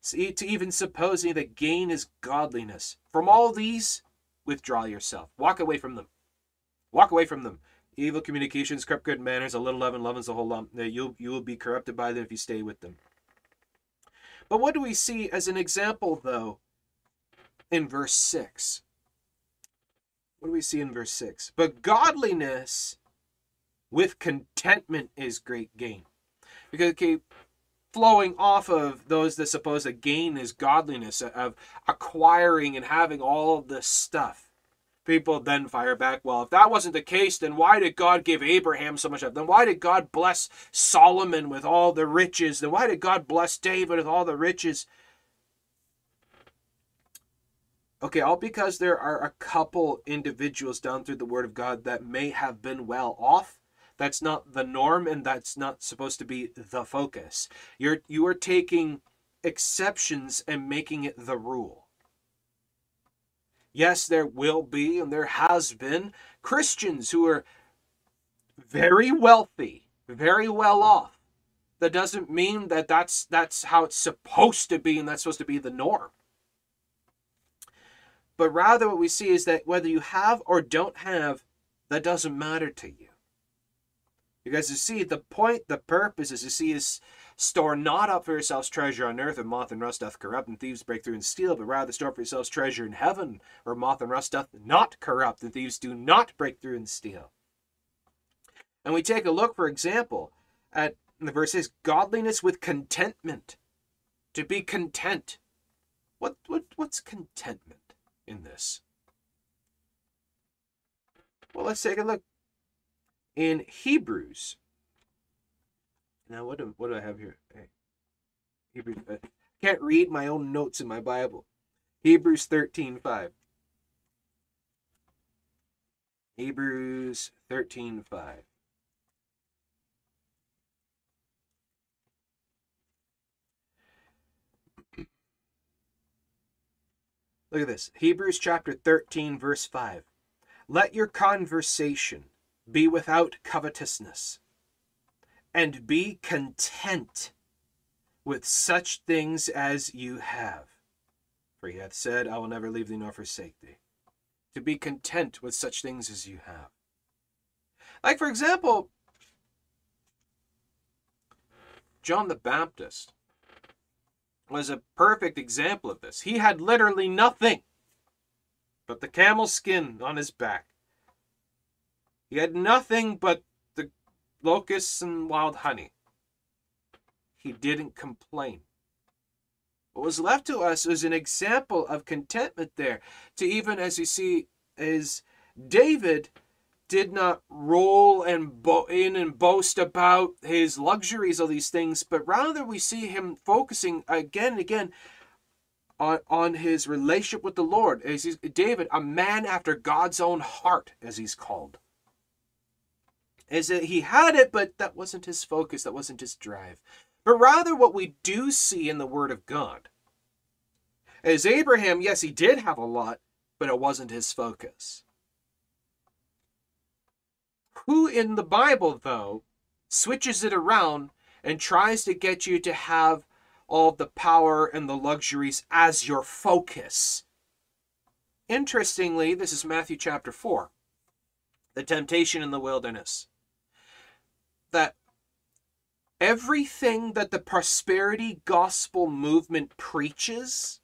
See, to even supposing that gain is godliness. From all these, withdraw yourself. Walk away from them. Walk away from them. Evil communications, corrupt good manners, a little leaven leavens the whole lump. You'll, you will be corrupted by them if you stay with them. But what do we see as an example, though, in verse 6. What do we see in verse 6? But godliness with contentment is great gain. Because, okay, flowing off of those that suppose that gain is godliness, uh, of acquiring and having all of this stuff. People then fire back, well, if that wasn't the case, then why did God give Abraham so much of? Then why did God bless Solomon with all the riches? Then why did God bless David with all the riches? Okay, all because there are a couple individuals down through the Word of God that may have been well off. That's not the norm, and that's not supposed to be the focus. You're you are taking exceptions and making it the rule. Yes, there will be, and there has been, Christians who are very wealthy, very well off. That doesn't mean that that's that's how it's supposed to be, and that's supposed to be the norm. But rather, what we see is that whether you have or don't have, that doesn't matter to you. Because you see, the point, the purpose is you see is store not up for yourselves treasure on earth, where moth and rust doth corrupt, and thieves break through and steal, but rather store for yourselves treasure in heaven, where moth and rust doth not corrupt, and thieves do not break through and steal. And we take a look, for example, at the verse says, godliness with contentment. To be content. What, what what's contentment? In this? Well, let's take a look. In Hebrews, now what do, what do I have here? Hey, Hebrews, I can't read my own notes in my Bible. Hebrews 13 5. Hebrews 13 5. Look at this Hebrews chapter 13, verse 5. Let your conversation be without covetousness, and be content with such things as you have. For he hath said, I will never leave thee nor forsake thee. To be content with such things as you have. Like, for example, John the Baptist was a perfect example of this. He had literally nothing but the camel skin on his back. He had nothing but the locusts and wild honey. He didn't complain. What was left to us was an example of contentment there. To even as you see, is David did not roll and bo- in and boast about his luxuries of these things, but rather we see him focusing again and again on, on his relationship with the Lord. As he's, David, a man after God's own heart, as he's called. Is that he had it, but that wasn't his focus, that wasn't his drive. But rather, what we do see in the Word of God is Abraham, yes, he did have a lot, but it wasn't his focus. Who in the Bible, though, switches it around and tries to get you to have all the power and the luxuries as your focus? Interestingly, this is Matthew chapter 4, the temptation in the wilderness. That everything that the prosperity gospel movement preaches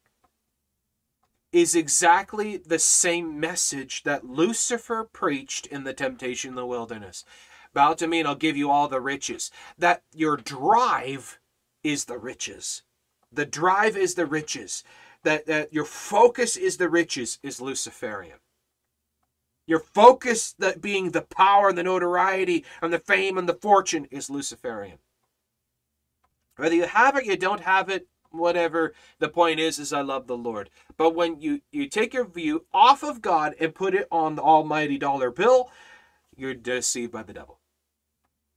is exactly the same message that Lucifer preached in the temptation in the wilderness. Bow to me and I'll give you all the riches. That your drive is the riches. The drive is the riches. That, that your focus is the riches is Luciferian. Your focus that being the power and the notoriety and the fame and the fortune is Luciferian. Whether you have it, or you don't have it, whatever the point is is i love the lord. But when you you take your view off of god and put it on the almighty dollar bill you're deceived by the devil.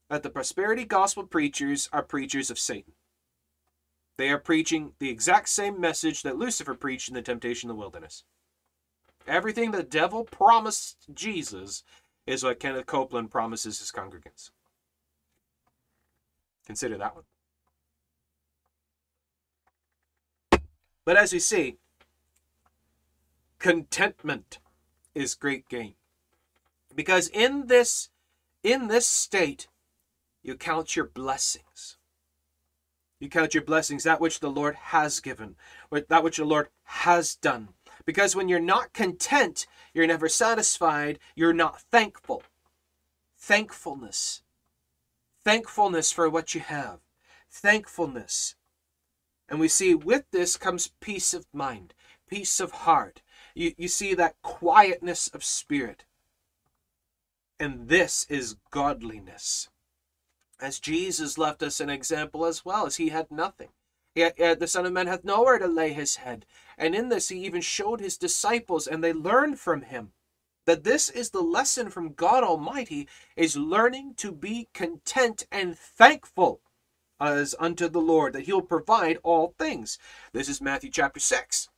That the prosperity gospel preachers are preachers of satan. They are preaching the exact same message that lucifer preached in the temptation of the wilderness. Everything the devil promised jesus is what kenneth copeland promises his congregants. Consider that one But as we see, contentment is great gain. Because in this in this state, you count your blessings. You count your blessings, that which the Lord has given, that which the Lord has done. Because when you're not content, you're never satisfied, you're not thankful. Thankfulness. Thankfulness for what you have. Thankfulness and we see with this comes peace of mind, peace of heart. You, you see that quietness of spirit. And this is godliness. As Jesus left us an example as well, as he had nothing. Yet, the Son of Man hath nowhere to lay his head. And in this he even showed his disciples, and they learned from him that this is the lesson from God Almighty, is learning to be content and thankful as unto the Lord, that he'll provide all things. This is Matthew chapter 6.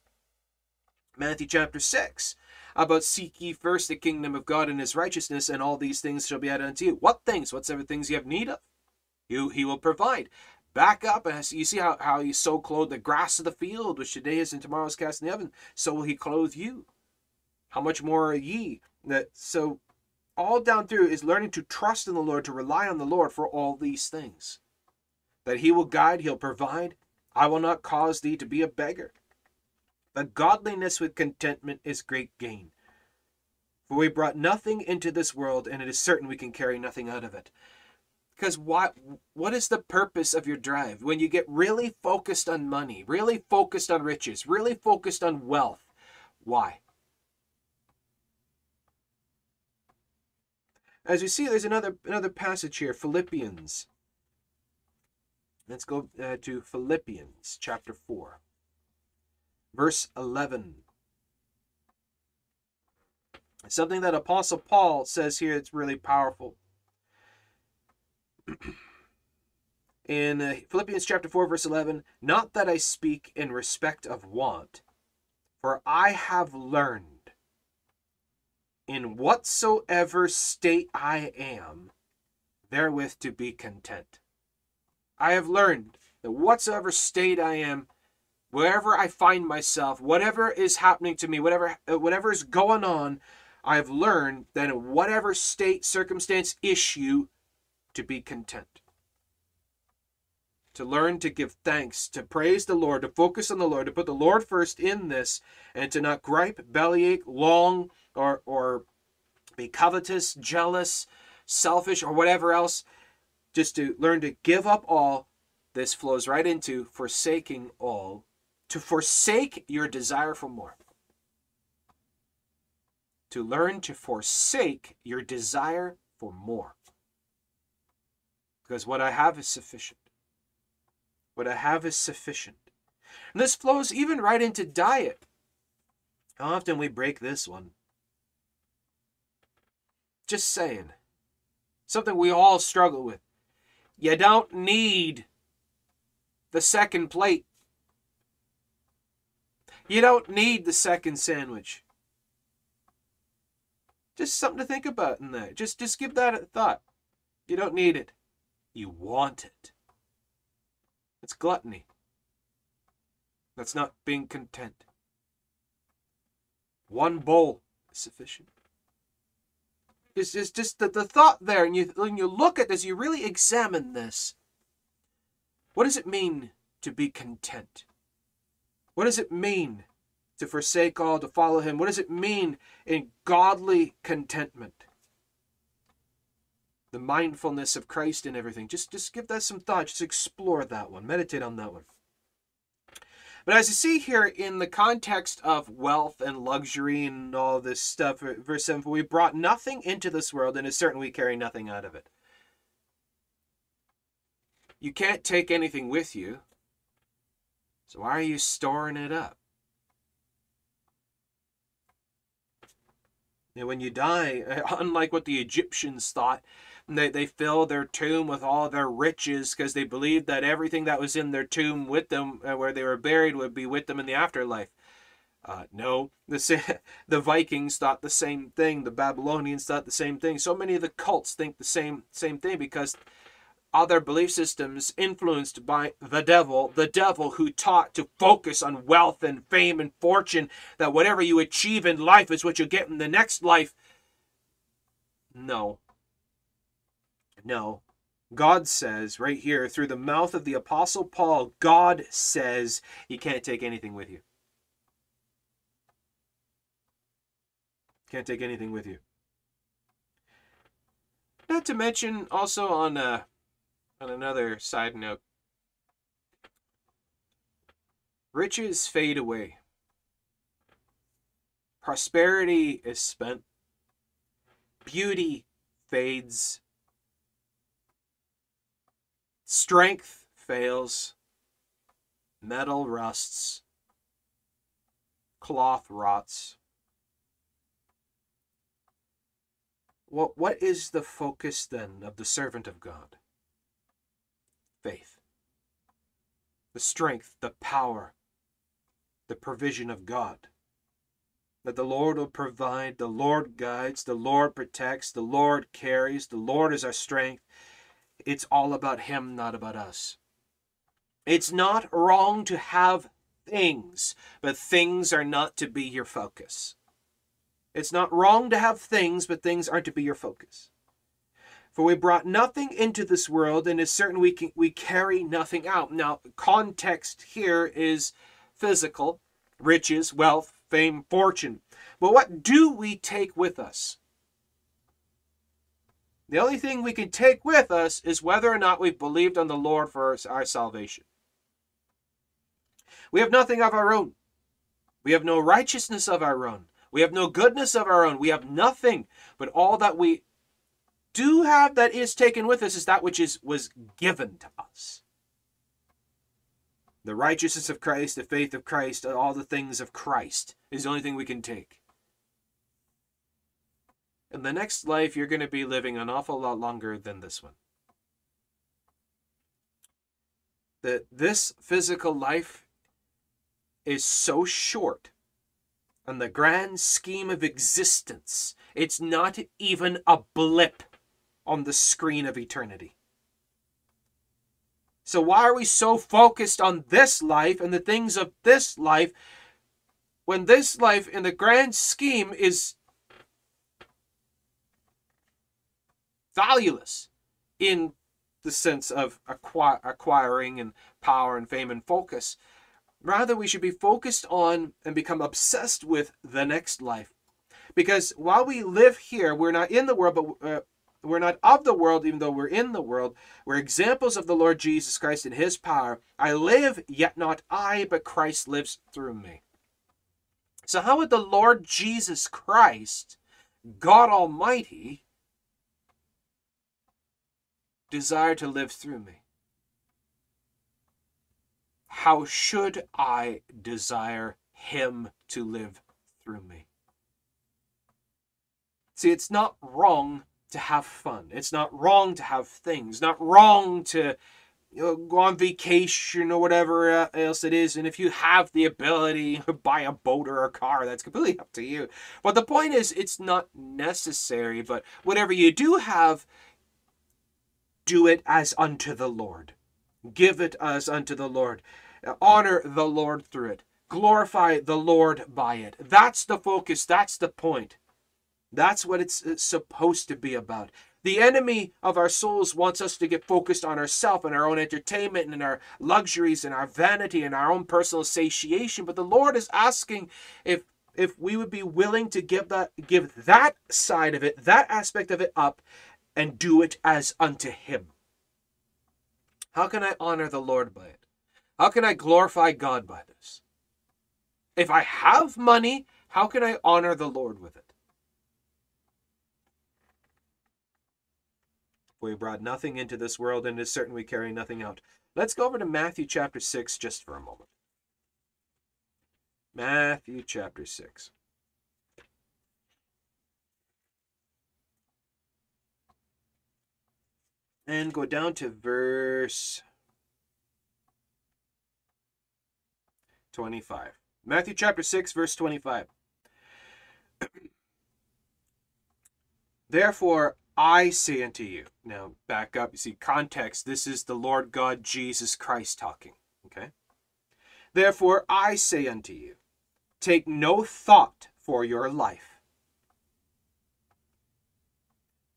Matthew chapter 6 about seek ye first the kingdom of God and his righteousness, and all these things shall be added unto you. What things? Whatsoever things you have need of, you he will provide. Back up, and you see how, how he so clothed the grass of the field, which today is and tomorrow is cast in the oven, so will he clothe you. How much more are ye? That so all down through is learning to trust in the Lord, to rely on the Lord for all these things that he will guide, he'll provide. I will not cause thee to be a beggar. But godliness with contentment is great gain. For we brought nothing into this world, and it is certain we can carry nothing out of it. Because what, what is the purpose of your drive? When you get really focused on money, really focused on riches, really focused on wealth, why? As you see, there's another another passage here, Philippians Let's go uh, to Philippians chapter 4, verse 11. Something that Apostle Paul says here that's really powerful. in uh, Philippians chapter 4, verse 11, not that I speak in respect of want, For I have learned in whatsoever state I am, therewith to be content. I have learned that whatsoever state I am, wherever I find myself, whatever is happening to me, whatever uh, whatever is going on, I have learned that in whatever state, circumstance, issue, to be content. To learn to give thanks, to praise the Lord, to focus on the Lord, to put the Lord first in this, and to not gripe, bellyache, long, or or be covetous, jealous, selfish, or whatever else. Just to learn to give up all. This flows right into forsaking all to forsake your desire for more. To learn to forsake your desire for more. Because what I have is sufficient. What I have is sufficient. And this flows even right into diet. How often we break this one? Just saying. Something we all struggle with. You don't need the second plate. You don't need the second sandwich. Just something to think about in there. Just just give that a thought. You don't need it. You want it. It's gluttony. That's not being content. One bowl is sufficient. It's just, just the, the thought there, and you when you look at this, you really examine this. What does it mean to be content? What does it mean to forsake all, to follow Him? What does it mean in godly contentment? The mindfulness of Christ and everything. Just, just give that some thought. Just explore that one. Meditate on that one. But as you see here in the context of wealth and luxury and all this stuff, uh, verse 7, we brought nothing into this world, and it's certain we carry nothing out of it. You can't take anything with you. So why are you storing it up? And when you die, unlike what the Egyptians thought, they, they fill their tomb with all their riches because they believed that everything that was in their tomb with them, uh, where they were buried, would be with them in the afterlife. Uh, no, the, the Vikings thought the same thing. The Babylonians thought the same thing. So many of the cults think the same same thing because other belief systems influenced by the devil, the devil who taught to focus on wealth and fame and fortune, that whatever you achieve in life is what you get in the next life. No. No. God says right here through the mouth of the Apostle Paul, God says you can't take anything with you. Can't take anything with you. Not to mention also on uh, on another side note, riches fade away. Prosperity is spent. Beauty fades. Strength fails. Metal rusts. Cloth rots. What, what is the focus then of the servant of God? faith. The strength, the power, the provision of God. That the Lord will provide, the Lord guides, the Lord protects, the Lord carries, the Lord is our strength. It's all about Him, not about us. It's not wrong to have things, but things are not to be your focus. It's not wrong to have things, but things aren't to be your focus. For we brought nothing into this world, and it's certain we can, we carry nothing out. Now, context here is physical, riches, wealth, fame, fortune. But what do we take with us? The only thing we can take with us is whether or not we've believed on the Lord for our salvation. We have nothing of our own. We have no righteousness of our own. We have no goodness of our own. We have nothing but all that we do have that is taken with us is that which is was given to us. The righteousness of Christ, the faith of Christ, all the things of Christ is the only thing we can take. In the next life, you're going to be living an awful lot longer than this one. That this physical life is so short in the grand scheme of existence, it's not even a blip on the screen of eternity. So, why are we so focused on this life and the things of this life when this life, in the grand scheme, is valueless in the sense of acquiring and power and fame and focus? Rather, we should be focused on and become obsessed with the next life. Because while we live here, we're not in the world, but uh, we're not of the world, even though we're in the world. We're examples of the Lord Jesus Christ and his power. I live, yet not I, but Christ lives through me. So, how would the Lord Jesus Christ, God Almighty, desire to live through me? How should I desire Him to live through me? See, it's not wrong to have fun. It's not wrong to have things. Not wrong to you know, go on vacation or whatever else it is. And if you have the ability to buy a boat or a car, that's completely up to you. But the point is, it's not necessary. But whatever you do have, do it as unto the Lord. Give it as unto the Lord. Honor the Lord through it. Glorify the Lord by it. That's the focus. That's the point. That's what it's uh, supposed to be about. The enemy of our souls wants us to get focused on ourselves and our own entertainment and our luxuries and our vanity and our own personal satiation. But the Lord is asking if if we would be willing to give that give that side of it, that aspect of it up, and do it as unto Him. How can I honor the Lord by it? How can I glorify God by this? If I have money, how can I honor the Lord with it? We brought nothing into this world, and it is certain we carry nothing out. Let's go over to Matthew chapter 6 just for a moment. Matthew chapter 6. And go down to verse 25. Matthew chapter 6, verse 25. Therefore, I say unto you. Now, back up. You see, context. This is the Lord God Jesus Christ talking. Okay? Therefore, I say unto you, take no thought for your life,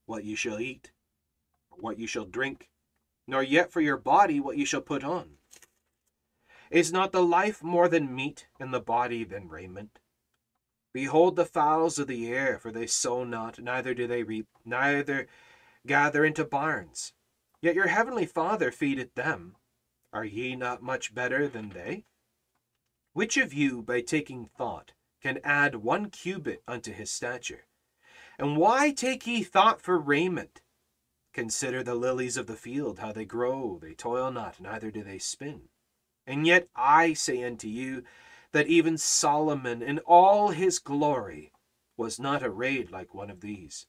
what you shall eat, what you shall drink, nor yet for your body what you shall put on. Is not the life more than meat, and the body than raiment? Behold the fowls of the air, for they sow not, neither do they reap, neither gather into barns. Yet your heavenly Father feedeth them. Are ye not much better than they? Which of you, by taking thought, can add one cubit unto his stature? And why take ye thought for raiment? Consider the lilies of the field, how they grow, they toil not, neither do they spin. And yet I say unto you, that even Solomon in all his glory was not arrayed like one of these.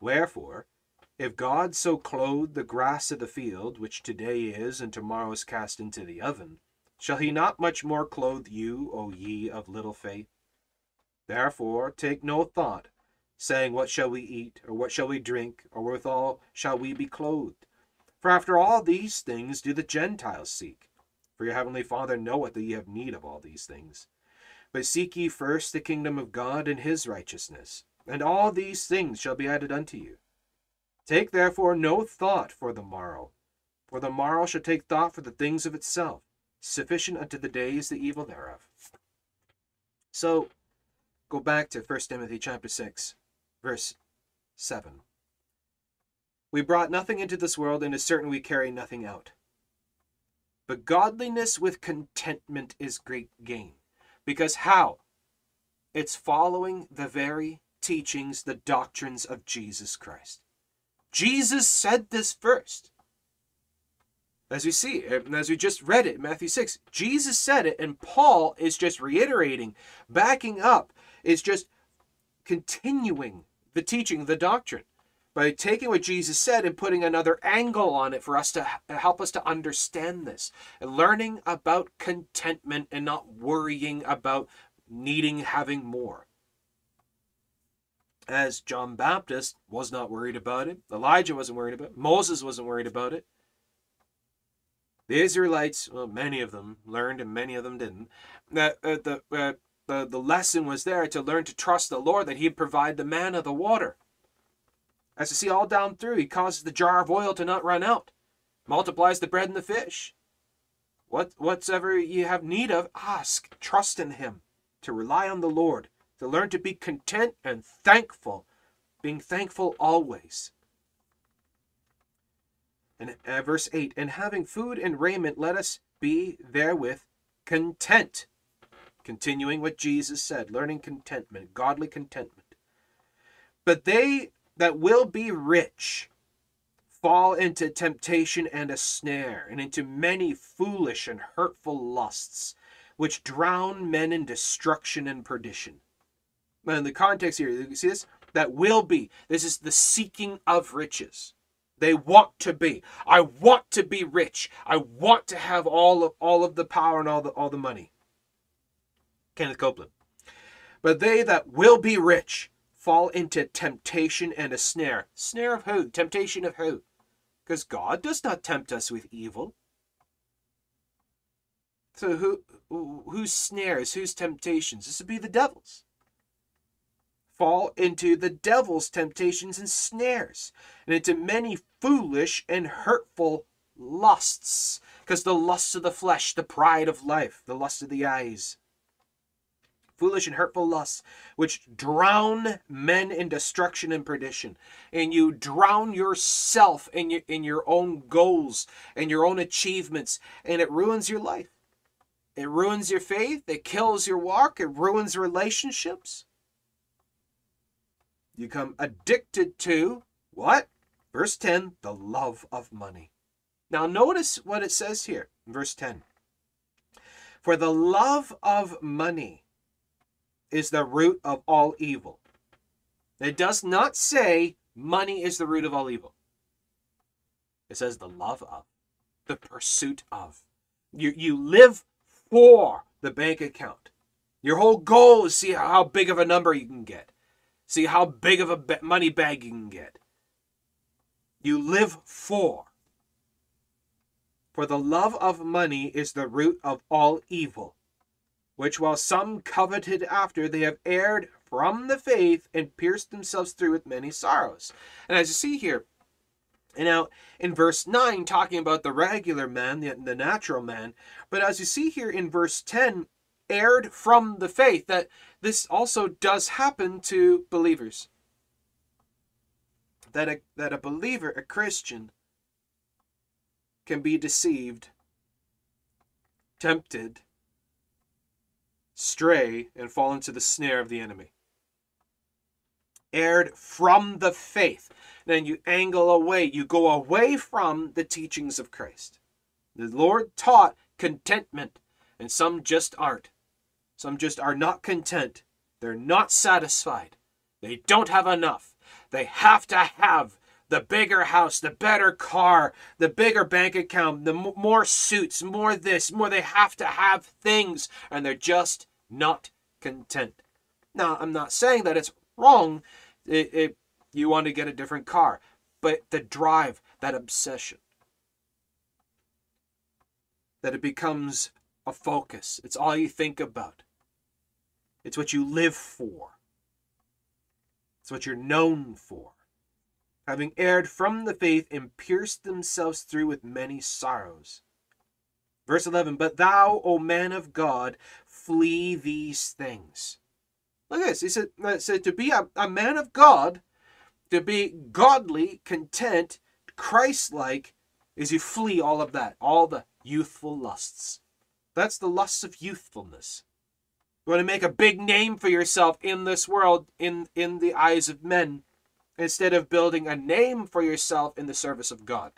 Wherefore, if God so clothe the grass of the field, which today is and tomorrow is cast into the oven, shall he not much more clothe you, O ye of little faith? Therefore take no thought, saying, What shall we eat, or what shall we drink, or withal shall we be clothed? For after all these things do the Gentiles seek. For your heavenly Father knoweth that ye have need of all these things. But seek ye first the kingdom of God and his righteousness, and all these things shall be added unto you. Take therefore no thought for the morrow, for the morrow shall take thought for the things of itself. Sufficient unto the day is the evil thereof. So, go back to 1 Timothy chapter 6, verse 7. We brought nothing into this world, and is certain we carry nothing out. But godliness with contentment is great gain. Because how? It's following the very teachings, the doctrines of Jesus Christ. Jesus said this first. As we see, as we just read it in Matthew 6, Jesus said it, and Paul is just reiterating, backing up, is just continuing the teaching, the doctrine by taking what Jesus said and putting another angle on it for us to help us to understand this and learning about contentment and not worrying about needing having more. As John Baptist was not worried about it, Elijah wasn't worried about it, Moses wasn't worried about it. The Israelites, well, many of them learned and many of them didn't. That uh, the, uh, the the lesson was there to learn to trust the Lord that He'd provide the manna, the water. As you see all down through, He causes the jar of oil to not run out, multiplies the bread and the fish. What whatsoever you have need of, ask, trust in Him, to rely on the Lord, to learn to be content and thankful, being thankful always. And uh, verse 8, and having food and raiment, let us be therewith content. Continuing what Jesus said, learning contentment, godly contentment. But they that will be rich fall into temptation and a snare, and into many foolish and hurtful lusts, which drown men in destruction and perdition. Now, in the context here, you see this? That will be. This is the seeking of riches. They want to be. I want to be rich. I want to have all of all of the power and all the all the money. Kenneth Copeland. But they that will be rich fall into temptation and a snare. Snare of who? Temptation of who? Because God does not tempt us with evil. So who whose snares, whose temptations? This would be the devil's fall into the devil's temptations and snares, and into many foolish and hurtful lusts. Because the lusts of the flesh, the pride of life, the lust of the eyes, foolish and hurtful lusts, which drown men in destruction and perdition. And you drown yourself in your, in your own goals and your own achievements, and it ruins your life. It ruins your faith, it kills your walk, it ruins relationships. You become addicted to what? Verse 10 the love of money. Now, notice what it says here, verse 10. For the love of money is the root of all evil. It does not say money is the root of all evil. It says the love of, the pursuit of. You, you live for the bank account. Your whole goal is see how big of a number you can get. See how big of a money bag you can get. You live for. For the love of money is the root of all evil, which while some coveted after, they have erred from the faith and pierced themselves through with many sorrows. And as you see here, and now in verse 9, talking about the regular man, the, the natural man, but as you see here in verse 10, erred from the faith, that this also does happen to believers. That a, that a believer, a Christian, can be deceived, tempted, stray, and fall into the snare of the enemy. Erred from the faith. Then you angle away, you go away from the teachings of Christ. The Lord taught contentment, and some just aren't. Some just are not content. They're not satisfied. They don't have enough. They have to have the bigger house, the better car, the bigger bank account, the more suits, more this, more. They have to have things, and they're just not content. Now, I'm not saying that it's wrong if you want to get a different car, but the drive, that obsession, that it becomes a focus. It's all you think about. It's what you live for. It's what you're known for. Having erred from the faith and pierced themselves through with many sorrows. Verse 11, But thou, O man of God, flee these things. Look at this. He said, uh, said to be a, a man of God, to be godly, content, Christ like, is you flee all of that, all the youthful lusts. That's the lusts of youthfulness. You want to make a big name for yourself in this world, in, in the eyes of men, instead of building a name for yourself in the service of God.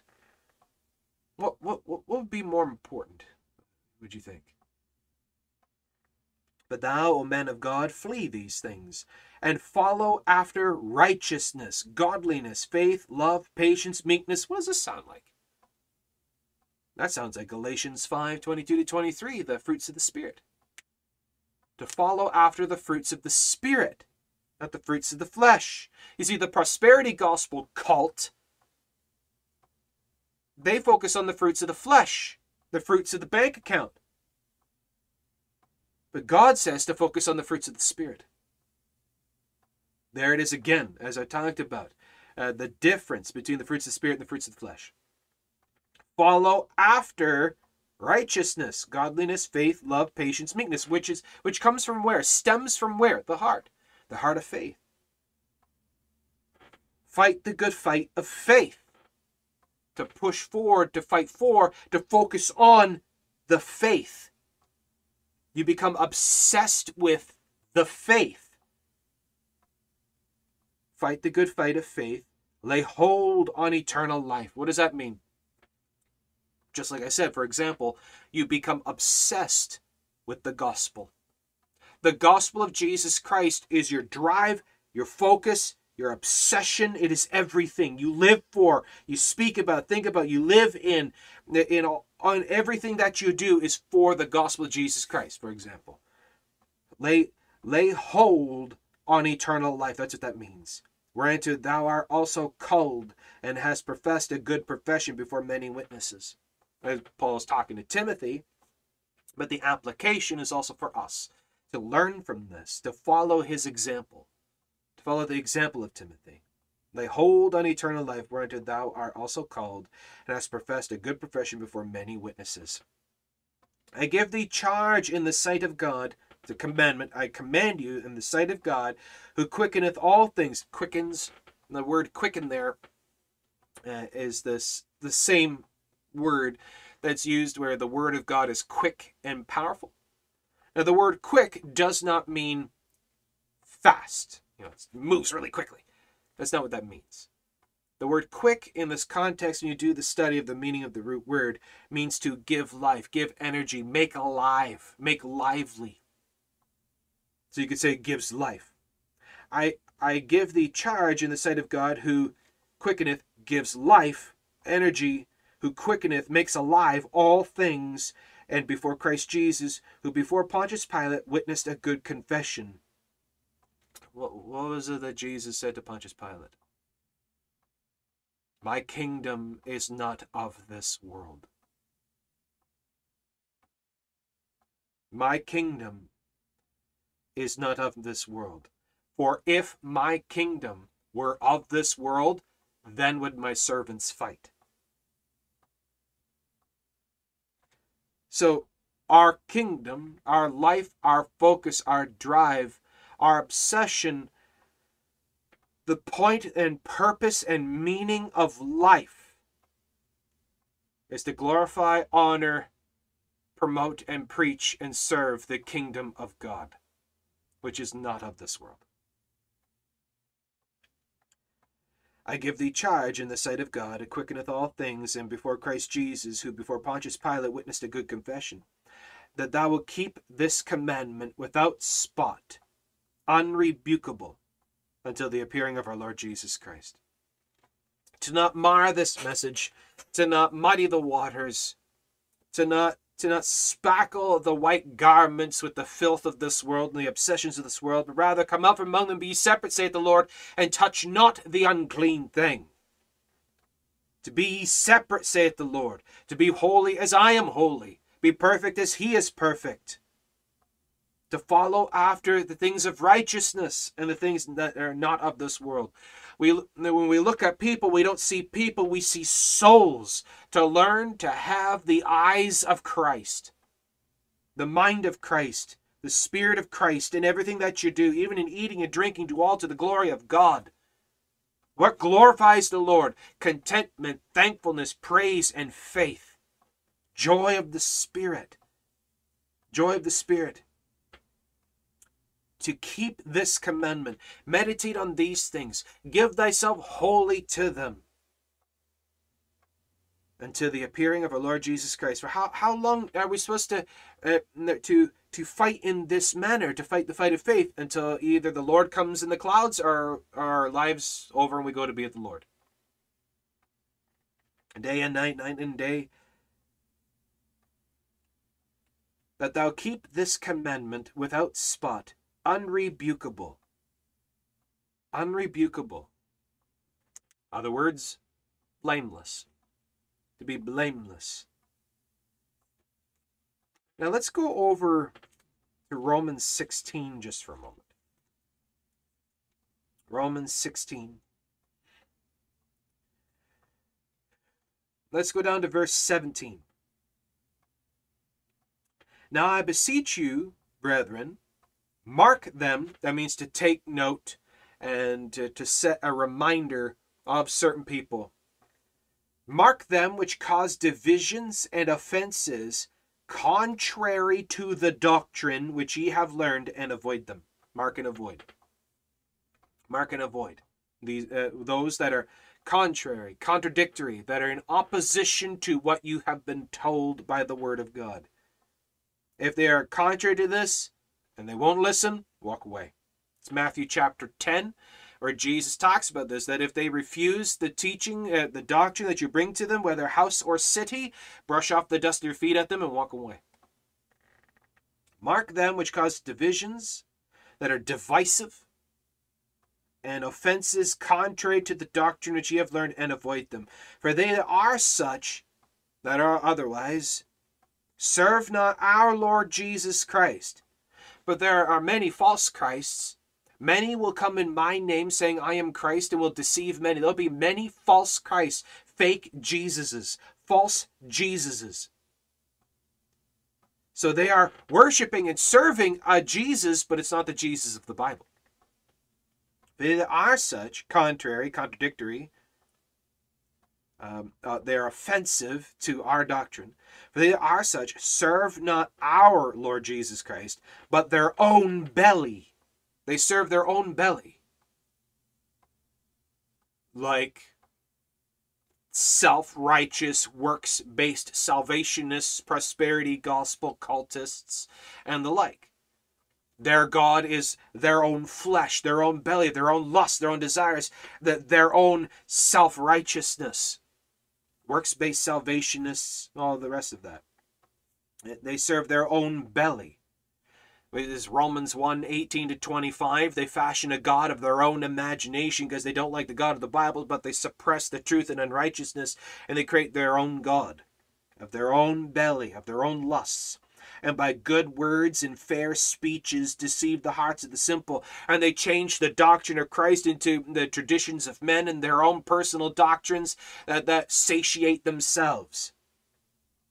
What, what, what would be more important, would you think? But thou, O man of God, flee these things, and follow after righteousness, godliness, faith, love, patience, meekness. What does this sound like? That sounds like Galatians 5 22 to 23, the fruits of the Spirit. to follow after the fruits of the Spirit, not the fruits of the flesh. You see, the prosperity gospel cult, they focus on the fruits of the flesh, the fruits of the bank account. But God says to focus on the fruits of the Spirit. There it is again, as I talked about, uh, the difference between the fruits of the Spirit and the fruits of the flesh. Follow after righteousness, godliness, faith, love, patience, meekness, which is which comes from where? Stems from where? The heart. The heart of faith. Fight the good fight of faith. To push forward, to fight for, to focus on the faith. You become obsessed with the faith. Fight the good fight of faith. Lay hold on eternal life. What does that mean? Just like I said, for example, you become obsessed with the gospel. The gospel of Jesus Christ is your drive, your focus, your obsession. It is everything you live for, you speak about, think about, you live in. In on everything that you do is for the gospel of Jesus Christ. For example, lay lay hold on eternal life. That's what that means. Whereunto thou art also called and hast professed a good profession before many witnesses as Paul is talking to Timothy, but the application is also for us to learn from this, to follow his example, follow the example of Timothy. Lay hold on eternal life, whereunto thou art also called, and hast professed a good profession before many witnesses. I give thee charge in the sight of God, the commandment, I command you in the sight of God, who quickeneth all things, quickens, the word quicken there uh, is this the same word that's used where the word of God is quick and powerful. Now, the word quick does not mean fast. You know, it moves really quickly. That's not what that means. The word quick in this context, when you do the study of the meaning of the root word, means to give life, give energy, make alive, make lively. So you could say it gives life. I I give thee charge in the sight of God who quickeneth, gives life, energy, who quickeneth, makes alive all things, and before Christ Jesus, who before Pontius Pilate witnessed a good confession. What, what was it that Jesus said to Pontius Pilate? My kingdom is not of this world. My kingdom is not of this world. For if my kingdom were of this world, then would my servants fight. So, our kingdom, our life, our focus, our drive, our obsession, the point and purpose and meaning of life is to glorify, honor, promote, and preach and serve the kingdom of God, which is not of this world. I give thee charge in the sight of God, who quickeneth all things, and before Christ Jesus, who before Pontius Pilate witnessed a good confession, that thou wilt keep this commandment without spot, unrebukable, until the appearing of our Lord Jesus Christ. To not mar this message, to not muddy the waters, to not to not spackle the white garments with the filth of this world and the obsessions of this world, but rather come out from among them, be separate, saith the Lord, and touch not the unclean thing. To be separate, saith the Lord, to be holy as I am holy, be perfect as he is perfect. To follow after the things of righteousness and the things that are not of this world. We, when we look at people, we don't see people, we see souls to learn to have the eyes of Christ, the mind of Christ, the Spirit of Christ in everything that you do, even in eating and drinking, do all to the glory of God. What glorifies the Lord? Contentment, thankfulness, praise, and faith. Joy of the Spirit. Joy of the Spirit to keep this commandment. Meditate on these things. Give thyself wholly to them until the appearing of our Lord Jesus Christ. For how, how long are we supposed to uh, to to fight in this manner, to fight the fight of faith until either the Lord comes in the clouds or our lives over and we go to be with the Lord? Day and night, night and day. that thou keep this commandment without spot, unrebukable. Unrebukable. Other words, blameless. To be blameless. Now let's go over to Romans 16 just for a moment. Romans 16. Let's go down to verse 17. Now I beseech you, brethren, mark them, that means to take note and to, to set a reminder of certain people. Mark them which cause divisions and offenses contrary to the doctrine which ye have learned, and avoid them. Mark and avoid. Mark and avoid. These uh, those that are contrary, contradictory, that are in opposition to what you have been told by the word of God. If they are contrary to this and they won't listen, walk away. It's Matthew chapter 10, where Jesus talks about this that if they refuse the teaching, uh, the doctrine that you bring to them, whether house or city, brush off the dust of your feet at them and walk away. Mark them which cause divisions, that are divisive, and offenses contrary to the doctrine which ye have learned, and avoid them. For they that are such, that are otherwise, serve not our Lord Jesus Christ. But there are many false Christs. Many will come in my name, saying, I am Christ, and will deceive many. There'll be many false Christs, fake Jesuses, false Jesuses. So they are worshiping and serving a Jesus, but it's not the Jesus of the Bible. They are such, contrary, contradictory. Um, uh, they are offensive to our doctrine. For they are such, serve not our Lord Jesus Christ, but their own belly. They serve their own belly. Like self righteous, works based salvationists, prosperity gospel cultists, and the like. Their God is their own flesh, their own belly, their own lust, their own desires, their own self righteousness. Works based salvationists, all the rest of that. They serve their own belly. It is Romans 1 18 to 25. They fashion a God of their own imagination because they don't like the God of the Bible, but they suppress the truth and unrighteousness and they create their own God of their own belly, of their own lusts and by good words and fair speeches deceive the hearts of the simple. And they change the doctrine of Christ into the traditions of men and their own personal doctrines that, that satiate themselves.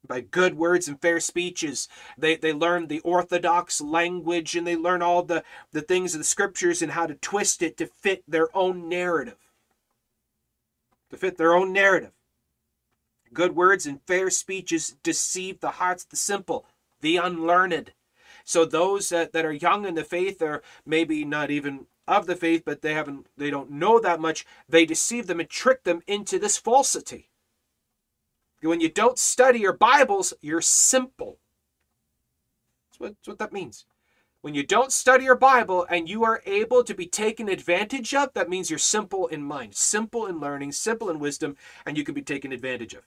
By good words and fair speeches, they, they learn the orthodox language and they learn all the, the things of the scriptures and how to twist it to fit their own narrative. To fit their own narrative. Good words and fair speeches deceive the hearts of the simple the unlearned. So those that, that are young in the faith or maybe not even of the faith, but they haven't they don't know that much, they deceive them and trick them into this falsity. When you don't study your Bibles, you're simple. That's what, that's what that means. When you don't study your Bible and you are able to be taken advantage of, that means you're simple in mind, simple in learning, simple in wisdom, and you can be taken advantage of.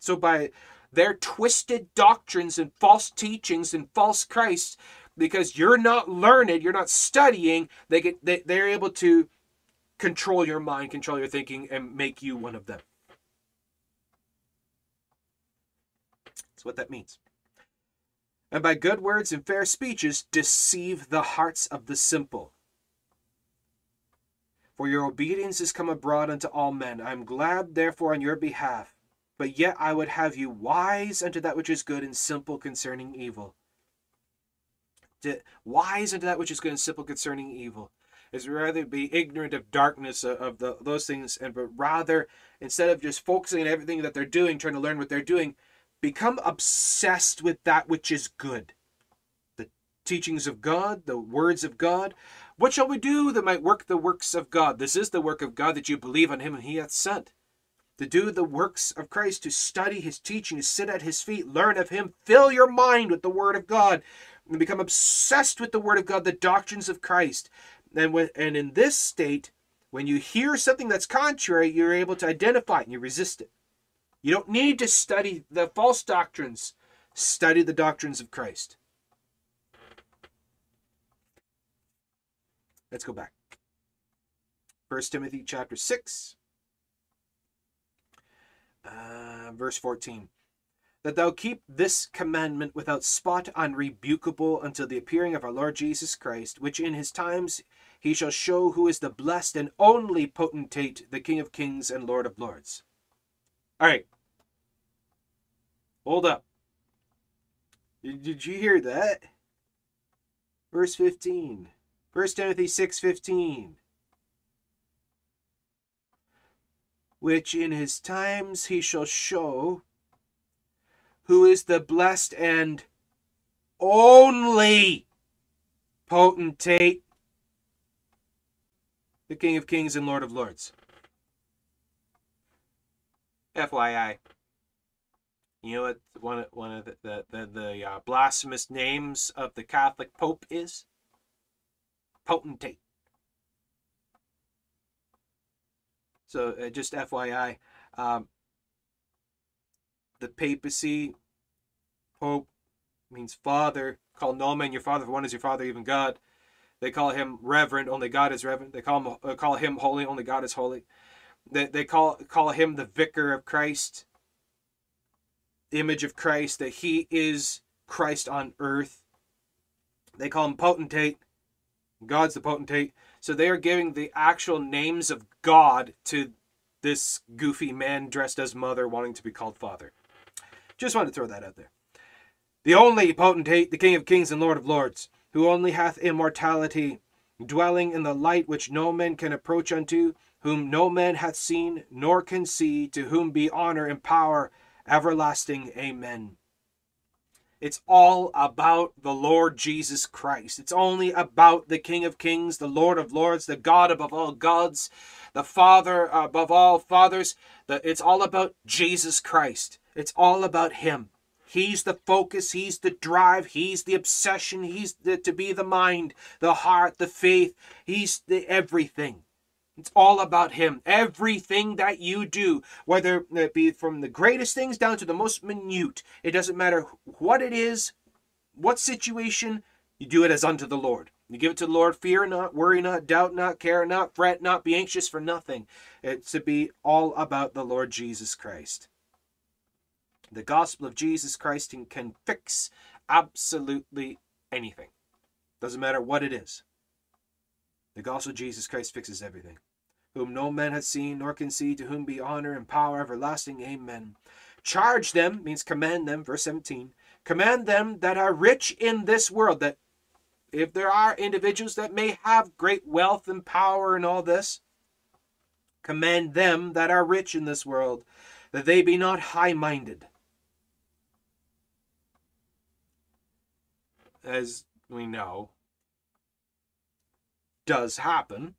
So by their twisted doctrines and false teachings and false Christs because you're not learned, you're not studying, they get they, they're able to control your mind, control your thinking, and make you one of them. That's what that means. And by good words and fair speeches, deceive the hearts of the simple. For your obedience is come abroad unto all men. I am glad, therefore, on your behalf. But yet I would have you wise unto that which is good and simple concerning evil. Wise unto that which is good and simple concerning evil is rather be ignorant of darkness of, of the, those things, and but rather instead of just focusing on everything that they're doing, trying to learn what they're doing, become obsessed with that which is good. The teachings of God, the words of God. What shall we do that might work the works of God? This is the work of God that you believe on him and he hath sent to do the works of Christ, to study his teaching, to sit at his feet, learn of him, fill your mind with the word of God, and become obsessed with the word of God, the doctrines of Christ. And, when, and in this state, when you hear something that's contrary, you're able to identify it and you resist it. You don't need to study the false doctrines study the doctrines of Christ. Let's go back. 1 Timothy chapter 6, uh, verse 14. That thou keep this commandment without spot unrebukable until the appearing of our Lord Jesus Christ, which in his times he shall show who is the blessed and only potentate, the King of kings and Lord of lords. All right. Hold up. Did you hear that? Verse 15. 1 Timothy 6:15 which in his times he shall show who is the blessed and only potentate the King of Kings and Lord of Lords. FYI. You know what one of, one of the the, the, the uh, blasphemous names of the Catholic Pope is? potentate. So uh, just FYI, um, the papacy, Pope means father. Call no man your father, for one is your father, even God. They call him reverend, only God is reverend. They call him uh, call him holy, only God is holy. They, they call call him the vicar of Christ, image of Christ, that he is Christ on earth. They call him potentate, God's the potentate. So they are giving the actual names of God to this goofy man dressed as mother wanting to be called father. Just wanted to throw that out there. The only potentate, the King of kings and Lord of lords, who only hath immortality, dwelling in the light which no man can approach unto, whom no man hath seen nor can see, to whom be honor and power everlasting. Amen. It's all about the Lord Jesus Christ. It's only about the King of Kings, the Lord of Lords, the God above all gods, the Father above all fathers. It's all about Jesus Christ. It's all about Him. He's the focus, He's the drive, He's the obsession, He's the, to be the mind, the heart, the faith. He's the everything. It's all about Him. Everything that you do, whether it be from the greatest things down to the most minute, it doesn't matter what it is, what situation, you do it as unto the Lord. You give it to the Lord, fear not, worry not, doubt not, care not, fret not, be anxious for nothing. It's to be all about the Lord Jesus Christ. The gospel of Jesus Christ can fix absolutely anything. Doesn't matter what it is. The gospel of Jesus Christ fixes everything. Whom no man hath seen nor can see, to whom be honor and power everlasting. Amen. Charge them, means command them, verse 17. Command them that are rich in this world, that if there are individuals that may have great wealth and power and all this, command them that are rich in this world, that they be not high minded. As we know, does happen.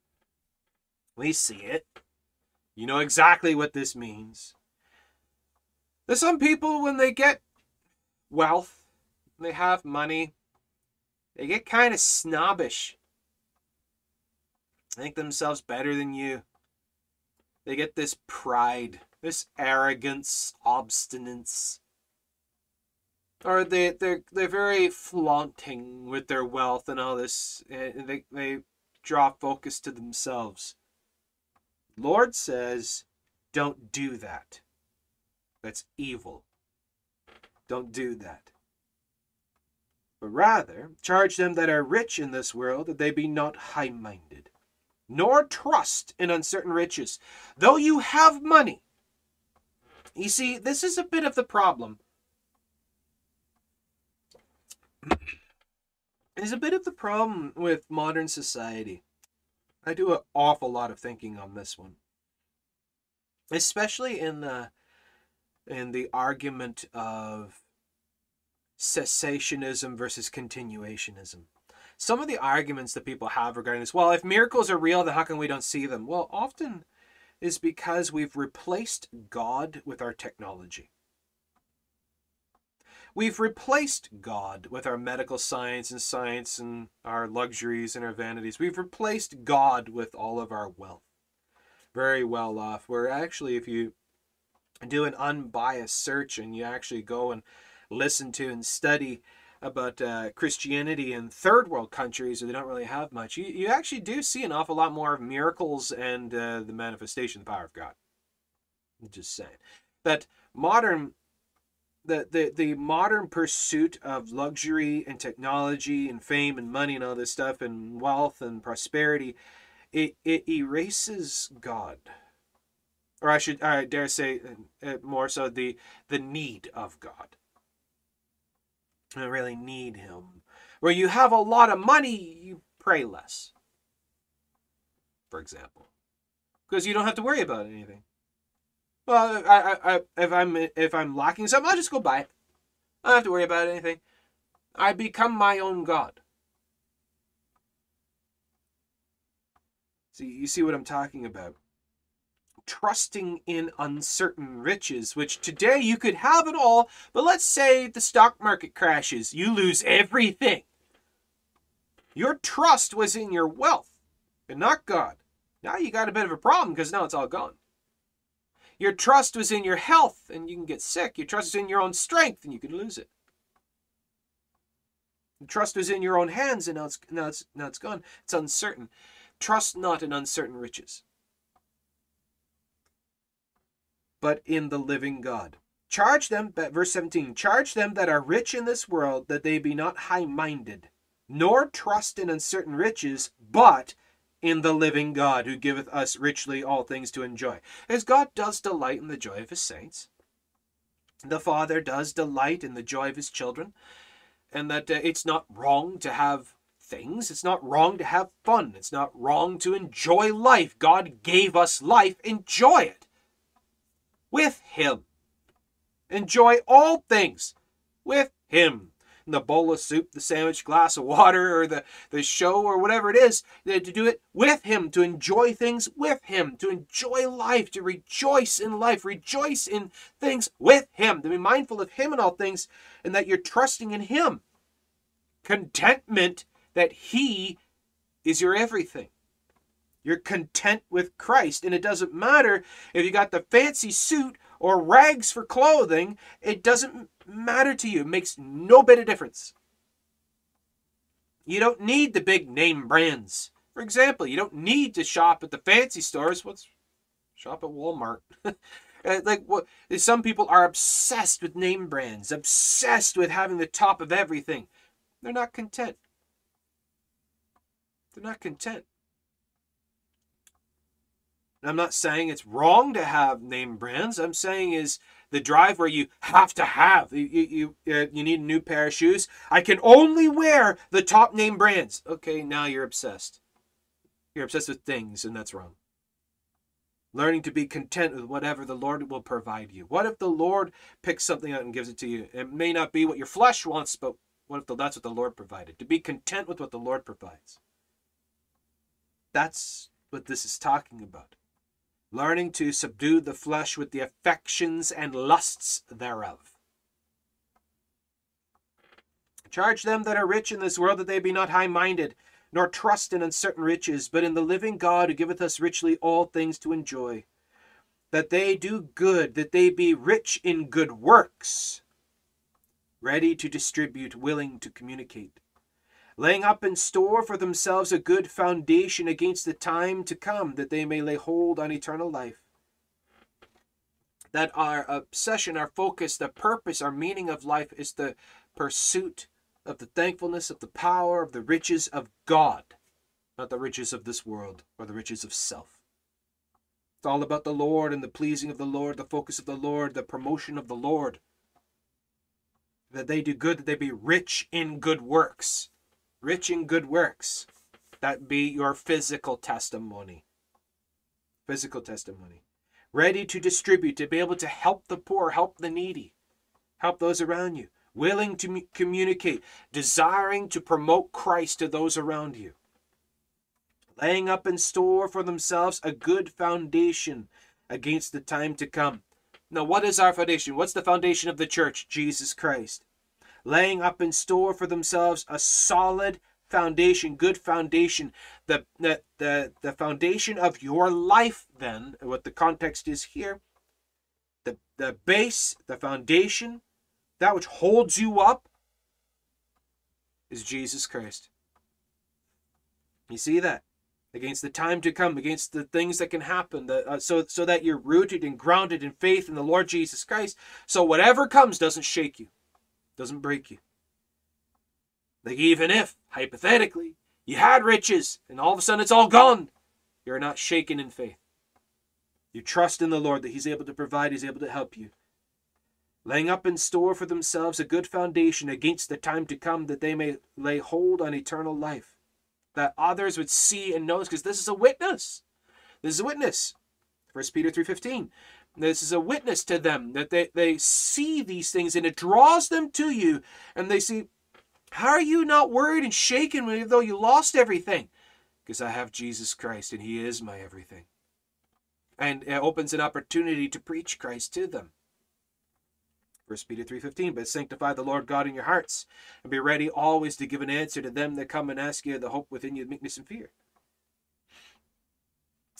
We see it. You know exactly what this means. There's some people, when they get wealth, they have money, they get kind of snobbish. Think themselves better than you. They get this pride, this arrogance, obstinance. Or they, they're, they're very flaunting with their wealth and all this. And they, they draw focus to themselves. Lord says, don't do that. That's evil. Don't do that. But rather, charge them that are rich in this world that they be not high minded, nor trust in uncertain riches, though you have money. You see, this is a bit of the problem. Is a bit of the problem with modern society. I do an awful lot of thinking on this one, especially in the in the argument of cessationism versus continuationism. Some of the arguments that people have regarding this, well, if miracles are real, then how come we don't see them? Well, often is because we've replaced God with our technology. We've replaced God with our medical science and science and our luxuries and our vanities. We've replaced God with all of our wealth. Very well off. Where actually, if you do an unbiased search and you actually go and listen to and study about uh, Christianity in third world countries where they don't really have much, you, you actually do see an awful lot more of miracles and uh, the manifestation of the power of God. I'm just saying that modern the, the the modern pursuit of luxury and technology and fame and money and all this stuff and wealth and prosperity it, it erases god or i should i dare say uh, more so the the need of god I really need him. Where you have a lot of money, you pray less. For example, because you don't have to worry about anything. Well, I, I, I, if I'm if I'm lacking something, I'll just go buy it. I don't have to worry about anything. I become my own god. See, you see what I'm talking about trusting in uncertain riches, which today you could have it all, but let's say the stock market crashes, you lose everything. Your trust was in your wealth and not God. Now you got a bit of a problem because now it's all gone. Your trust was in your health and you can get sick. Your trust is in your own strength and you can lose it. The trust was in your own hands and now it's, now it's, now it's gone. It's uncertain. Trust not in uncertain riches. but in the living God. Charge them, verse 17, charge them that are rich in this world that they be not high minded, nor trust in uncertain riches, but in the living God who giveth us richly all things to enjoy. As God does delight in the joy of his saints, the Father does delight in the joy of his children, and that uh, it's not wrong to have things. It's not wrong to have fun. It's not wrong to enjoy life. God gave us life. Enjoy it with him. Enjoy all things with him. The bowl of soup, the sandwich, glass of water, or the, the show, or whatever it is, to do it with him, to enjoy things with him, to enjoy life, to rejoice in life, rejoice in things with him, to be mindful of him in all things, and that you're trusting in him. Contentment that he is your everything. You're content with Christ. And it doesn't matter if you got the fancy suit or rags for clothing, it doesn't matter to you. It makes no bit of difference. You don't need the big name brands. For example, you don't need to shop at the fancy stores. What's shop at Walmart? Uh, like what some people are obsessed with name brands, obsessed with having the top of everything. They're not content. They're not content. I'm not saying it's wrong to have name brands. I'm saying is the drive where you have to have you you uh, you need a new pair of shoes. I can only wear the top name brands. Okay, now you're obsessed. You're obsessed with things, and that's wrong. Learning to be content with whatever the Lord will provide you. What if the Lord picks something out and gives it to you? It may not be what your flesh wants, but what if the, that's what the Lord provided? To be content with what the Lord provides. That's what this is talking about learning to subdue the flesh with the affections and lusts thereof. Charge them that are rich in this world that they be not high minded, nor trust in uncertain riches, but in the living God who giveth us richly all things to enjoy. That they do good, that they be rich in good works, ready to distribute, willing to communicate laying up in store for themselves a good foundation against the time to come, that they may lay hold on eternal life. That our obsession, our focus, the purpose, our meaning of life is the pursuit of the thankfulness, of the power, of the riches of God, not the riches of this world or the riches of self. It's all about the Lord and the pleasing of the Lord, the focus of the Lord, the promotion of the Lord. That they do good, that they be rich in good works rich in good works. That be your physical testimony. Physical testimony. Ready to distribute, to be able to help the poor, help the needy, help those around you. Willing to communicate, desiring to promote Christ to those around you. Laying up in store for themselves a good foundation against the time to come. Now, what is our foundation? What's the foundation of the church? Jesus Christ laying up in store for themselves a solid foundation, good foundation. The, the, the, the foundation of your life, then, what the context is here, the, the base, the foundation that which holds you up, is Jesus Christ. You see that? Against the time to come, against the things that can happen, the, uh, so, so that you're rooted and grounded in faith in the Lord Jesus Christ. So whatever comes doesn't shake you, doesn't break you. Like even if, hypothetically, you had riches and all of a sudden it's all gone, you're not shaken in faith. You trust in the Lord that He's able to provide, He's able to help you. Laying up in store for themselves a good foundation against the time to come that they may lay hold on eternal life. That others would see and know because this is a witness. This is a witness. 1 Peter 3.15. This is a witness to them that they, they see these things and it draws them to you and they see, how are you not worried and shaken even though you lost everything? Because I have Jesus Christ and He is my everything. And it opens an opportunity to preach Christ to them. 1 Peter 3.15, But sanctify the Lord God in your hearts, and be ready always to give an answer to them that come and ask you the hope within you, meekness and fear.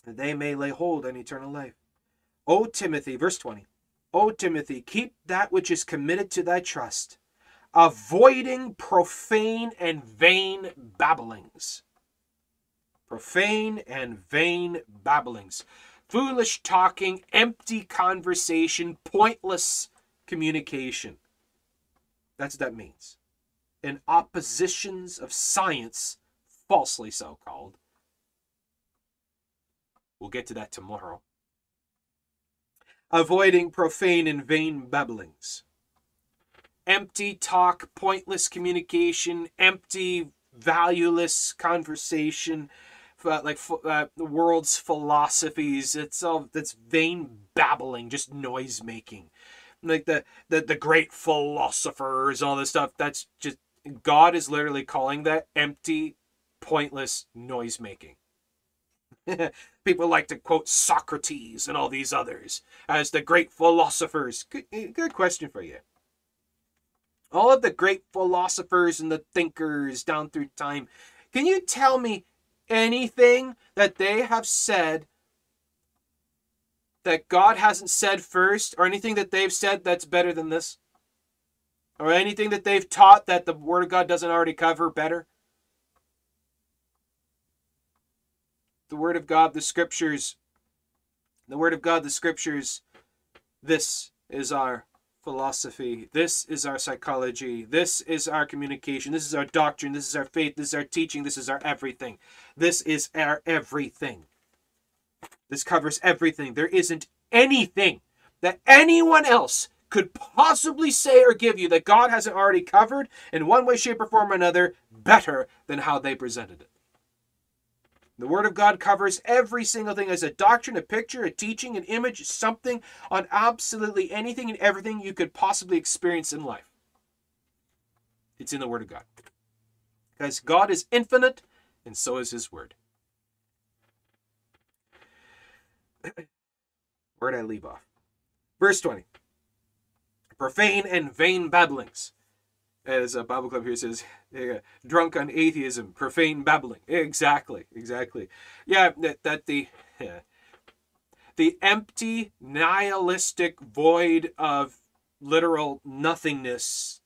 That they may lay hold on eternal life. O Timothy, verse 20, O Timothy, keep that which is committed to thy trust, avoiding profane and vain babblings. Profane and vain babblings. Foolish talking, empty conversation, pointless communication. That's what that means. In oppositions of science, falsely so called. We'll get to that tomorrow. Avoiding profane and vain babblings empty talk, pointless communication, empty, valueless conversation, uh, like uh, the world's philosophies. It's all that's vain babbling, just noise making. Like the, the the great philosophers, all this stuff. That's just God is literally calling that empty, pointless noise making. People like to quote Socrates and all these others as the great philosophers. Good, good question for you all of the great philosophers and the thinkers down through time, can you tell me anything that they have said that God hasn't said first, or anything that they've said that's better than this? Or anything that they've taught that the Word of God doesn't already cover better? The Word of God, the Scriptures, the Word of God, the Scriptures, this is our philosophy. This is our psychology. This is our communication. This is our doctrine. This is our faith. This is our teaching. This is our everything. This is our everything. This covers everything. There isn't anything that anyone else could possibly say or give you that God hasn't already covered in one way, shape, or form or another better than how they presented it. The Word of God covers every single thing as a doctrine, a picture, a teaching, an image, something on absolutely anything and everything you could possibly experience in life. It's in the Word of God. Because God is infinite, and so is His Word. Where'd I leave off? Verse 20. Profane and vain babblings as a Bible Club here says, drunk on atheism, profane babbling. Exactly, exactly. Yeah, that, that the the empty, nihilistic void of literal nothingness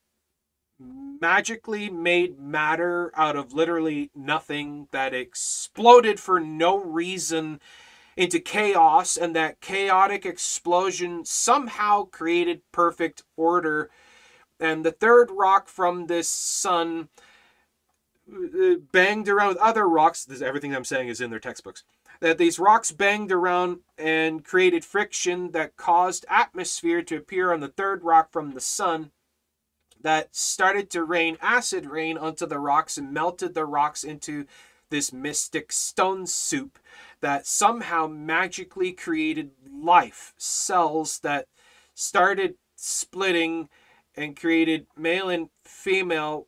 magically made matter out of literally nothing that exploded for no reason into chaos and that chaotic explosion somehow created perfect order and the third rock from this sun uh, banged around with other rocks. This, everything I'm saying is in their textbooks. That these rocks banged around and created friction that caused atmosphere to appear on the third rock from the sun. That started to rain acid rain onto the rocks and melted the rocks into this mystic stone soup that somehow magically created life cells that started splitting and created male and female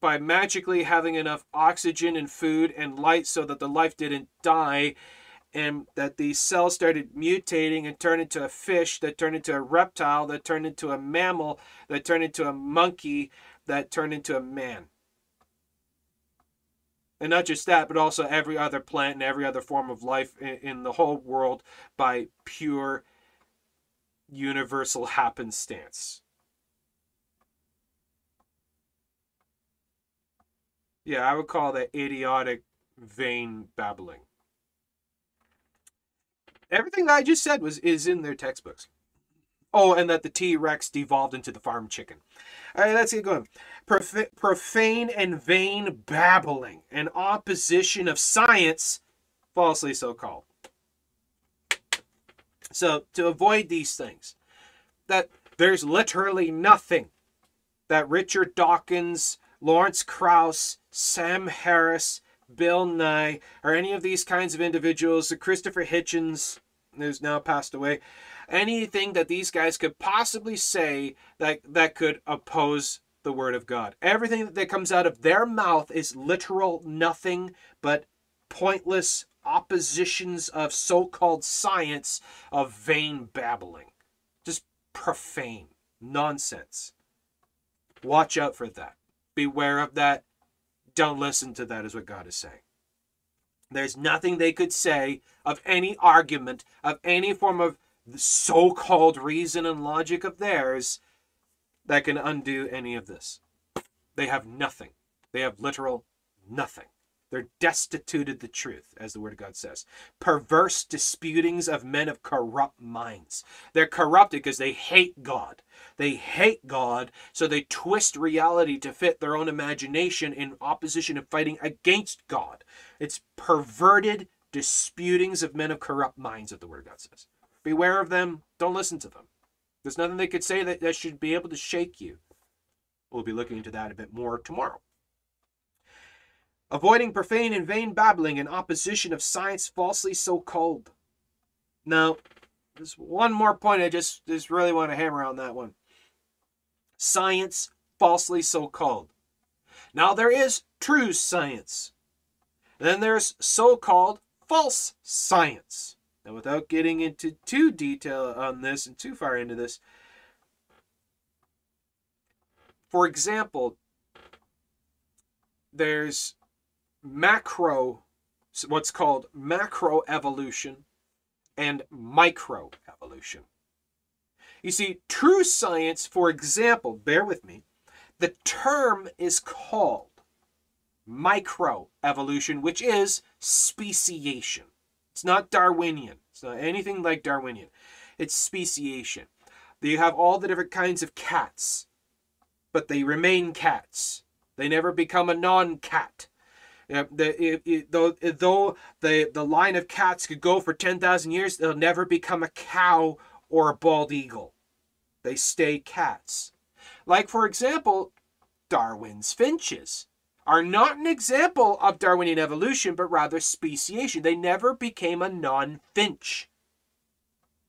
by magically having enough oxygen and food and light so that the life didn't die and that these cells started mutating and turned into a fish that turned into a reptile that turned into a mammal that turned into a monkey that turned into a man. And not just that but also every other plant and every other form of life in the whole world by pure universal happenstance Yeah, I would call that idiotic, vain babbling. Everything that I just said was is in their textbooks. Oh, and that the T Rex devolved into the farm chicken. All right, let's get going. Prof- profane and vain babbling, an opposition of science, falsely so called. So, to avoid these things, that there's literally nothing that Richard Dawkins, Lawrence Krauss, Sam Harris, Bill Nye, or any of these kinds of individuals, Christopher Hitchens, who's now passed away, anything that these guys could possibly say that that could oppose the word of God. Everything that comes out of their mouth is literal nothing but pointless oppositions of so-called science of vain babbling. Just profane nonsense. Watch out for that. Beware of that. Don't listen to that is what God is saying. There's nothing they could say of any argument, of any form of so called reason and logic of theirs that can undo any of this. They have nothing. They have literal nothing. They're destituted the truth, as the Word of God says. Perverse disputings of men of corrupt minds. They're corrupted because they hate God. They hate God, so they twist reality to fit their own imagination in opposition and fighting against God. It's perverted disputings of men of corrupt minds, that the Word of God says. Beware of them. Don't listen to them. There's nothing they could say that, that should be able to shake you. We'll be looking into that a bit more tomorrow. Avoiding profane and vain babbling in opposition of science falsely so called. Now, there's one more point I just, just really want to hammer on that one. Science falsely so called. Now, there is true science. Then there's so called false science. Now, without getting into too detail on this and too far into this, for example, there's macro, what's called macro evolution and micro evolution. You see, true science, for example, bear with me, the term is called microevolution, which is speciation. It's not Darwinian. It's not anything like Darwinian. It's speciation. You have all the different kinds of cats, but they remain cats. They never become a it, though, though the, the line of cats could go for 10,000 years, they'll never become a cow or a bald eagle. They stay cats. Like, for example, Darwin's finches are not an example of Darwinian evolution, but rather speciation. They never became a non finch.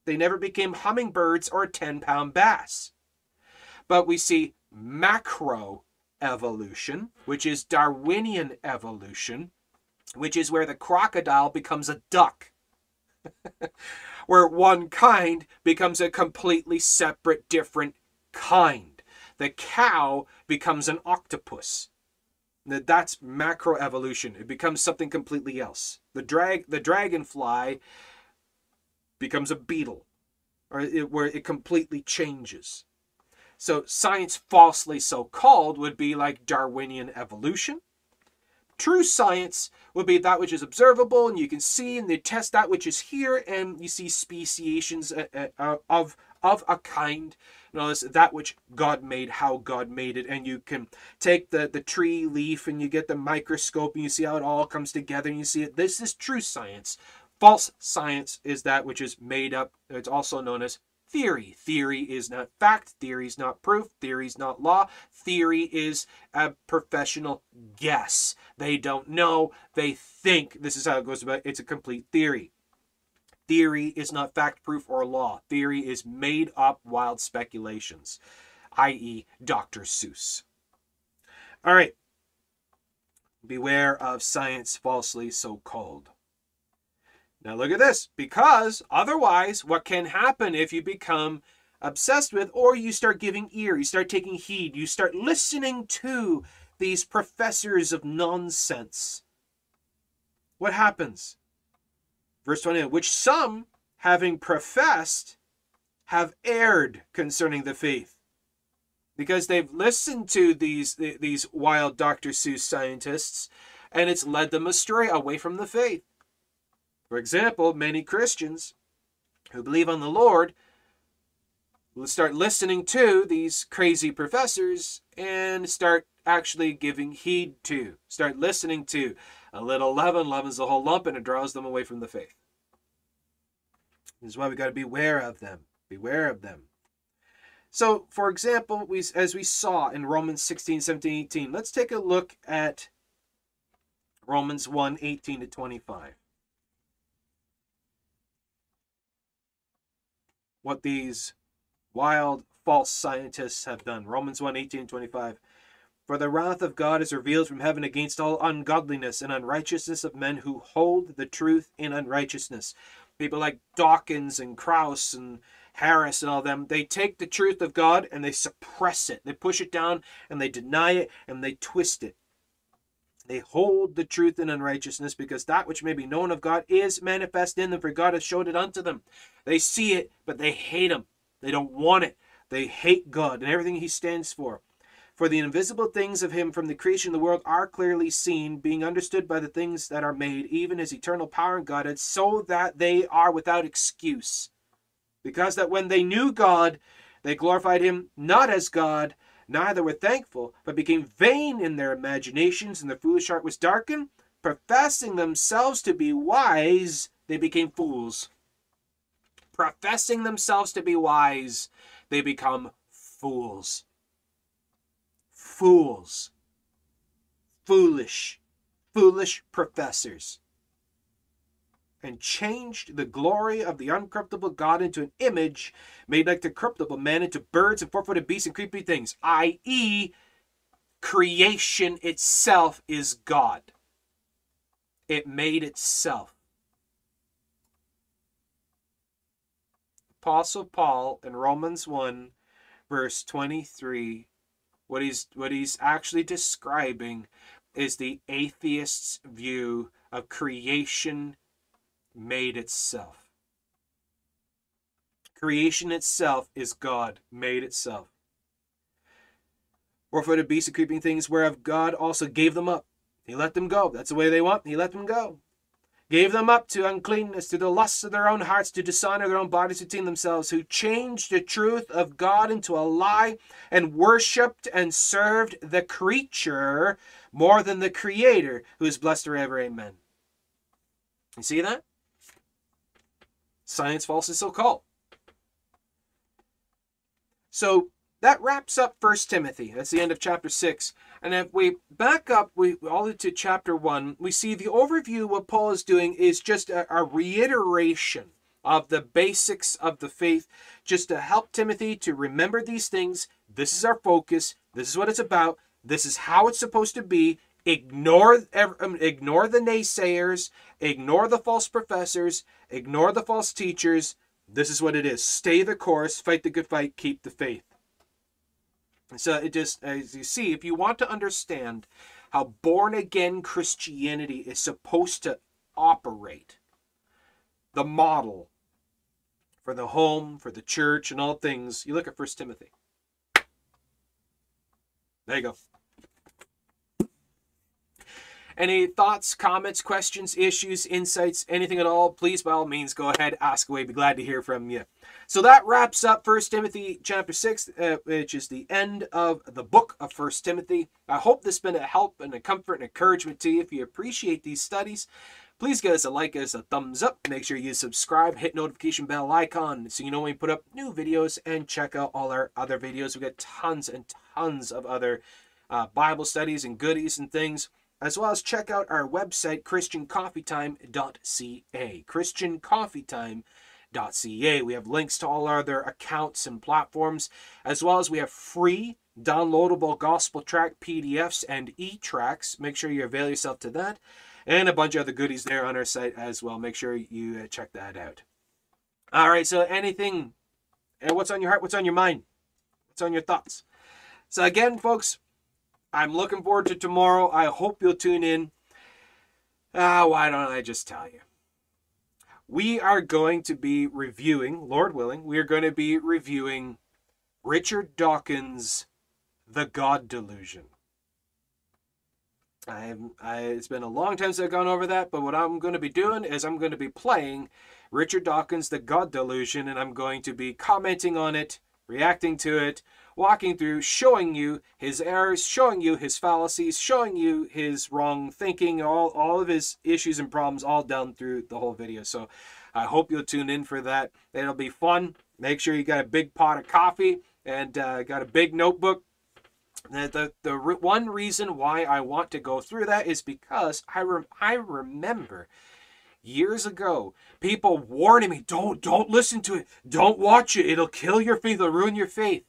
They never became hummingbirds or a 10 pound bass. But we see macro evolution, which is Darwinian evolution, which is where the crocodile becomes a duck. where one kind becomes a completely separate, different kind. The cow becomes an octopus. That's macroevolution. It becomes something completely else. The drag, the dragonfly, becomes a beetle, or it, where it completely changes. So science falsely so called would be like Darwinian evolution. True science would be that which is observable and you can see and they test that which is here and you see speciations uh, uh, of of a kind Notice that which God made, how God made it. And you can take the, the tree leaf and you get the microscope and you see how it all comes together and you see it. This is true science. False science is that which is made up. It's also known as theory. Theory is not fact. Theory is not proof. Theory is not law. Theory is a professional guess. They don't know. They think. This is how it goes about. It's a complete theory. Theory is not fact, proof, or law. Theory is made up wild speculations, i.e., Dr. Seuss. All right. Beware of science falsely so called. Now look at this. Because otherwise, what can happen if you become obsessed with or you start giving ear, you start taking heed, you start listening to these professors of nonsense? What happens? Verse 29, which some, having professed, have erred concerning the faith. because they've listened to these these wild Dr. Seuss scientists and it's led them astray away from the faith. For example, many Christians who believe on the Lord will start listening to these crazy professors and start actually giving heed to, start listening to. A little leaven leavens the whole lump and it draws them away from the faith. This is why we got to beware of them. Beware of them. So, for example, we, as we saw in Romans 16, 17, 18, let's take a look at Romans 1, 18 to 25. What these wild false scientists have done. Romans 1, 18 25. For the wrath of God is revealed from heaven against all ungodliness and unrighteousness of men who hold the truth in unrighteousness. People like Dawkins and Krauss and Harris and all them, they take the truth of God and they suppress it. They push it down and they deny it and they twist it. They hold the truth in unrighteousness because that which may be known of God is manifest in them, for God has showed it unto them. They see it, but they hate Him. They don't want it. They hate God and everything He stands for. For the invisible things of Him from the creation of the world are clearly seen, being understood by the things that are made, even His eternal power and Godhead, so that they are without excuse. Because that when they knew God, they glorified Him not as God, neither were thankful, but became vain in their imaginations, and their foolish heart was darkened. Professing themselves to be wise, they became fools. Professing themselves to be wise, they become fools. Fools. Foolish. Foolish professors and changed the glory of the uncorruptible God into an image made like the corruptible man into birds and four footed beasts and creepy things, i.e., creation itself is God. It made itself. Apostle Paul in Romans 1, verse 23, what he's, what he's actually describing is the atheist's view of creation made itself. Creation itself is God made itself. Or for the beasts and creeping things, whereof God also gave them up. He let them go. That's the way they want. He let them go. Gave them up to uncleanness, to the lusts of their own hearts, to dishonor their own bodies between themselves, who changed the truth of God into a lie, and worshipped and served the creature more than the Creator, who is blessed forever. Amen. You see that? Science falsely so called. So that wraps up First Timothy. That's the end of chapter six. And if we back up, we all to chapter one, we see the overview. What Paul is doing is just a, a reiteration of the basics of the faith, just to help Timothy to remember these things. This is our focus. This is what it's about. This is how it's supposed to be. Ignore um, ignore the naysayers, ignore the false professors, ignore the false teachers. This is what it is. Stay the course, fight the good fight, keep the faith. So it just as you see, if you want to understand how born again Christianity is supposed to operate, the model for the home, for the church, and all things, you look at First Timothy. There you go. Any thoughts, comments, questions, issues, insights, anything at all, please by all means go ahead, ask away. Be glad to hear from you. So that wraps up First Timothy chapter 6, uh, which is the end of the book of First Timothy. I hope this has been a help and a comfort and encouragement to you. If you appreciate these studies, please give us a like, give us a thumbs up. Make sure you subscribe, hit notification bell icon so you know when we put up new videos and check out all our other videos. We've got tons and tons of other uh, Bible studies and goodies and things as well as check out our website, christiancoffeetime.ca. christiancoffeetime.ca. We have links to all our other accounts and platforms, as well as we have free downloadable gospel track PDFs and e-tracks. Make sure you avail yourself to that. And a bunch of other goodies there on our site as well. Make sure you uh, check that out. All right, so anything, what's on your heart? What's on your mind? What's on your thoughts? So again, folks, I'm looking forward to tomorrow. I hope you'll tune in. Ah, why don't I just tell you? We are going to be reviewing, Lord willing, we are going to be reviewing Richard Dawkins' the God delusion. I, I, it's been a long time since I've gone over that, but what I'm going to be doing is I'm going to be playing Richard Dawkins' The God Delusion, and I'm going to be commenting on it, reacting to it, walking through, showing you his errors, showing you his fallacies, showing you his wrong thinking, all, all of his issues and problems all down through the whole video. So I hope you'll tune in for that. It'll be fun. Make sure you got a big pot of coffee and uh, got a big notebook. The, the, the re- one reason why I want to go through that is because I, rem- I remember years ago people warning me don't don't listen to it don't watch it it'll kill your faith it'll ruin your faith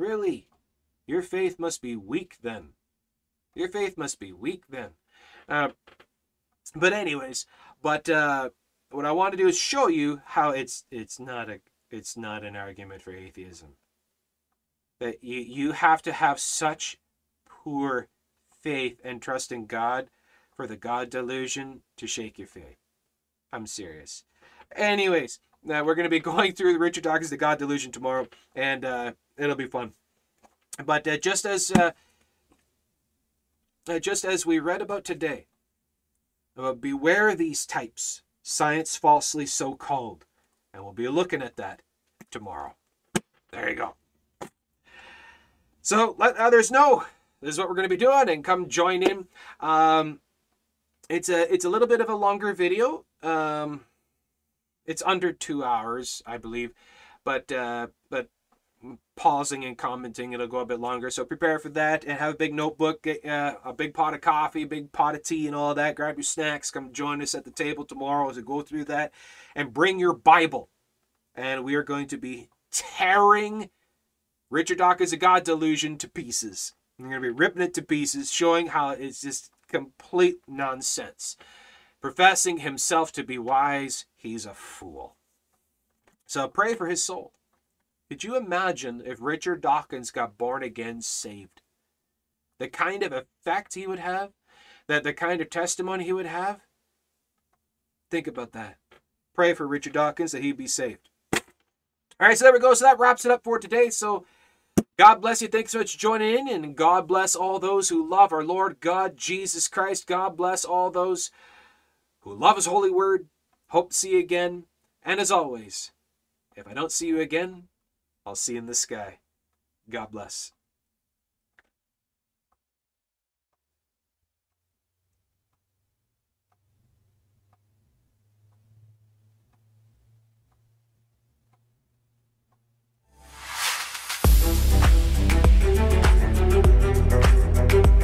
really your faith must be weak then your faith must be weak then uh, but anyways but uh, what i want to do is show you how it's it's not a it's not an argument for atheism that you you have to have such poor faith and trust in god for the God delusion to shake your faith. I'm serious. Anyways, now we're going to be going through Richard Dawkins' The God Delusion tomorrow, and uh, it'll be fun. But uh, just as uh, uh just as we read about today, about beware these types, science falsely so called, and we'll be looking at that tomorrow. There you go. So let others know this is what we're going to be doing, and come join in. Um, it's a it's a little bit of a longer video. Um, it's under two hours, I believe, but uh, but pausing and commenting it'll go a bit longer. So prepare for that and have a big notebook, uh, a big pot of coffee, a big pot of tea, and all that. Grab your snacks. Come join us at the table tomorrow as we go through that, and bring your Bible. And we are going to be tearing Richard Dawkins' A God Delusion to pieces. We're going to be ripping it to pieces, showing how it's just complete nonsense. Professing himself to be wise, he's a fool. So pray for his soul. Could you imagine if Richard Dawkins got born again saved? The kind of effect he would have? That the kind of testimony he would have? Think about that. Pray for Richard Dawkins that he'd be saved. All right, so there we go. So that wraps it up for today. So God bless you. Thanks so much for joining in. And God bless all those who love our Lord God, Jesus Christ. God bless all those who love His holy word. Hope to see you again. And as always, if I don't see you again, I'll see you in the sky. God bless.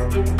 thank you